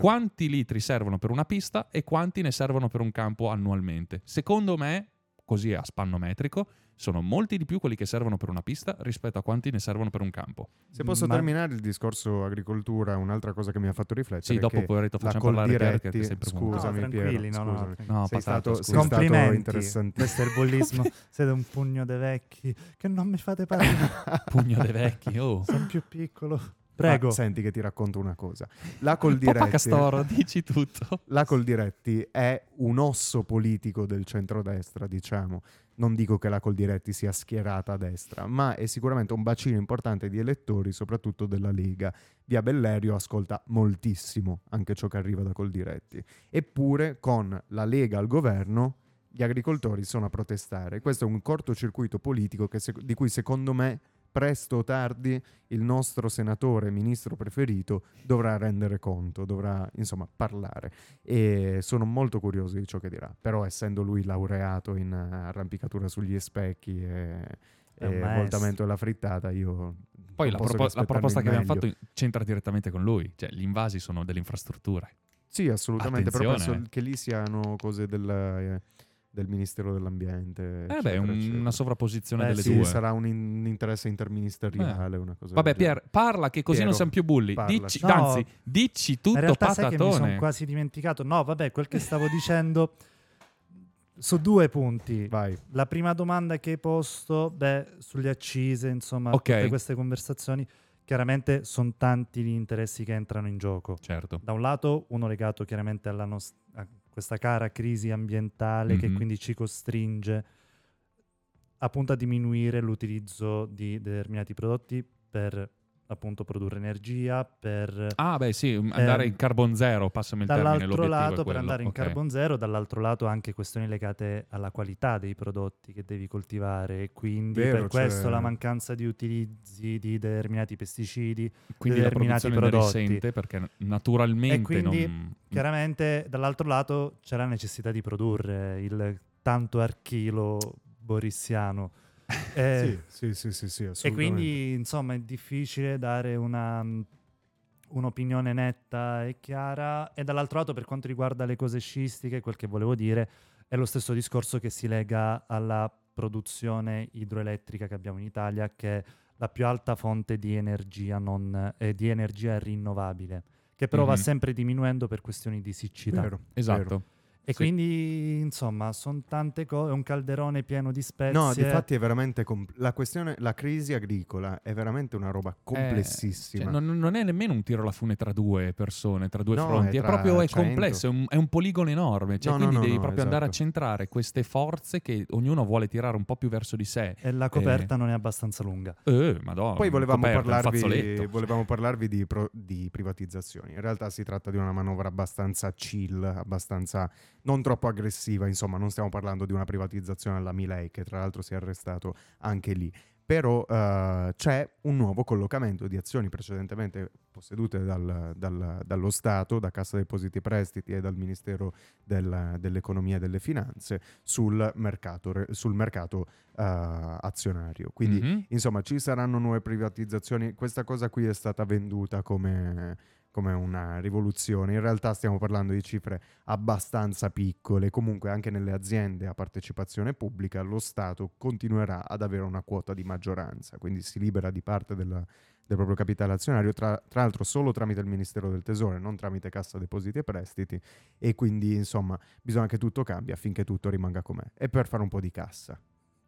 quanti litri servono per una pista e quanti ne servono per un campo annualmente. Secondo me, così a spanno metrico, sono molti di più quelli che servono per una pista rispetto a quanti ne servono per un campo. Se posso Ma- terminare il discorso agricoltura, un'altra cosa che mi ha fatto riflettere Sì, dopo che poveretto la facciamo parlare Pier, che Coldiretti, è sempre scusami No, Piero, tranquilli, no, no, scusami. tranquilli. No, sei patata, stato, scusa. sei stato Complimenti. interessantissimo. Questo è il bullismo. Siete un pugno de vecchi che non mi fate parlare. Pugno dei vecchi, oh. Sono più piccolo. Prego. Ah, senti che ti racconto una cosa. La Coldiretti, Castoro, dici tutto. la Coldiretti è un osso politico del centrodestra, diciamo. Non dico che la Coldiretti sia schierata a destra, ma è sicuramente un bacino importante di elettori, soprattutto della Lega. Via Bellerio ascolta moltissimo anche ciò che arriva da Coldiretti. Eppure, con la Lega al governo, gli agricoltori sono a protestare. Questo è un cortocircuito politico che sec- di cui secondo me presto o tardi il nostro senatore, ministro preferito, dovrà rendere conto, dovrà insomma parlare. E sono molto curioso di ciò che dirà. Però essendo lui laureato in arrampicatura sugli specchi e, e voltamento alla frittata, io... Poi la, propo- la proposta che abbiamo fatto c'entra direttamente con lui. Cioè, gli invasi sono delle infrastrutture. Sì, assolutamente, però Attenzione. penso che lì siano cose del, eh, del Ministero dell'Ambiente. Eh beh, un- eccetera. una sovrapposizione Beh, delle sì, due. sarà un, in- un interesse interministeriale, una cosa Vabbè. Pier, parla che così Piero, non siamo più bulli. Dici, No, anzi, dici tutto In realtà sai che mi sono patatone. quasi dimenticato. No, vabbè, quel che stavo dicendo su due punti. Vai. La prima domanda che hai posto, beh, sulle accise, insomma, Ok. tutte queste conversazioni, chiaramente sono tanti gli interessi che entrano in gioco. Certo. Da un lato, uno legato chiaramente alla nos- a questa cara crisi ambientale che Mhm. quindi ci costringe appunto a diminuire l'utilizzo di determinati prodotti per appunto produrre energia, per Ah, beh, sì, andare Ehm, in carbon zero, passami il termine, dall'altro è lato per andare in Ok. carbon zero, dall'altro lato anche questioni legate alla qualità dei prodotti che devi coltivare e quindi Vero, per questo cioè- la mancanza di utilizzi di determinati pesticidi Quindi la determinati prodotti. risente perché naturalmente E quindi, non... Chiaramente dall'altro lato c'è la necessità di produrre il tanto archilo borissiano. Eh, Sì, sì, sì, sì, sì, e quindi insomma è difficile dare una, un'opinione netta e chiara e dall'altro lato per quanto riguarda le cose scistiche quel che volevo dire è lo stesso discorso che si lega alla produzione idroelettrica che abbiamo in Italia che è la più alta fonte di energia, non, eh, di energia rinnovabile che però va Mhm. sempre diminuendo per questioni di siccità. Vero, Esatto. vero. E Sì. quindi, insomma, sono tante cose, è un calderone pieno di spezie. No, difatti è veramente com- la questione, la crisi agricola è veramente una roba complessissima. Cioè, non, non è nemmeno un tiro alla fune tra due persone, tra due No, fronti, è è, tra proprio è complesso, è un, è un poligono enorme. Cioè, No, quindi no, devi proprio andare a esatto. centrare queste forze che ognuno vuole tirare un po' più verso di sé. E la coperta non è abbastanza lunga. Eh, madonna. Poi volevamo coperta, parlarvi, volevamo parlarvi di, pro- di privatizzazioni. In realtà si tratta di una manovra abbastanza chill, abbastanza non troppo aggressiva, insomma, non stiamo parlando di una privatizzazione alla Milei, che tra l'altro si è arrestato anche lì però uh, c'è un nuovo collocamento di azioni precedentemente possedute dal, dal, dallo Stato, da Cassa Depositi e Prestiti e dal Ministero del, dell'Economia e delle Finanze sul mercato, sul mercato uh, azionario. Quindi mm-hmm. insomma ci saranno nuove privatizzazioni, questa cosa qui è stata venduta come come una rivoluzione. In realtà stiamo parlando di cifre abbastanza piccole, comunque anche nelle aziende a partecipazione pubblica lo Stato continuerà ad avere una quota di maggioranza, quindi si libera di parte del, del proprio capitale azionario, tra, tra, l'altro solo tramite il Ministero del Tesoro, non tramite Cassa Depositi e Prestiti, e quindi insomma bisogna che tutto cambia affinché tutto rimanga com'è. E per fare un po' di cassa.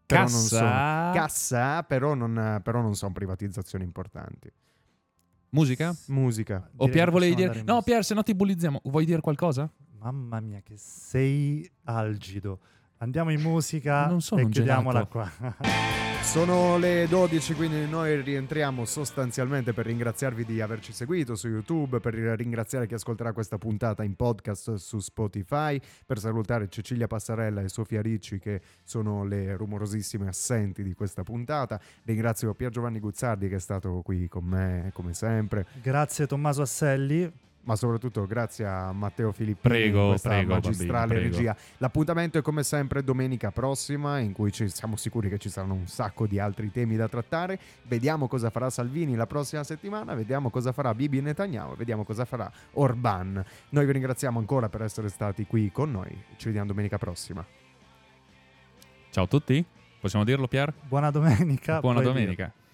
Però cassa? Non sono, cassa, però non, però non sono privatizzazioni importanti. Musica? Musica. O Pier volevi dire... No, Pier, se no ti bullizziamo. Vuoi dire qualcosa? Mamma mia, che sei algido. Andiamo in musica non sono e chiudiamola qua. Sono le 12, quindi noi rientriamo sostanzialmente per ringraziarvi di averci seguito su YouTube, per ringraziare chi ascolterà questa puntata in podcast su Spotify, per salutare Cecilia Passarella e Sofia Ricci che sono le rumorosissime assenti di questa puntata. Ringrazio Pier Giovanni Guzzardi che è stato qui con me come sempre. Grazie Tommaso Asselli ma soprattutto grazie a Matteo Filippini prego, questa prego, magistrale bambino, regia. L'appuntamento è come sempre domenica prossima in cui ci, siamo sicuri che ci saranno un sacco di altri temi da trattare. Vediamo cosa farà Salvini la prossima settimana, vediamo cosa farà Bibi Netanyahu, vediamo cosa farà Orban. Noi vi ringraziamo ancora per essere stati qui con noi. Ci vediamo domenica prossima. Ciao a tutti. Possiamo dirlo Pier? Buona domenica. Buona domenica. Dire.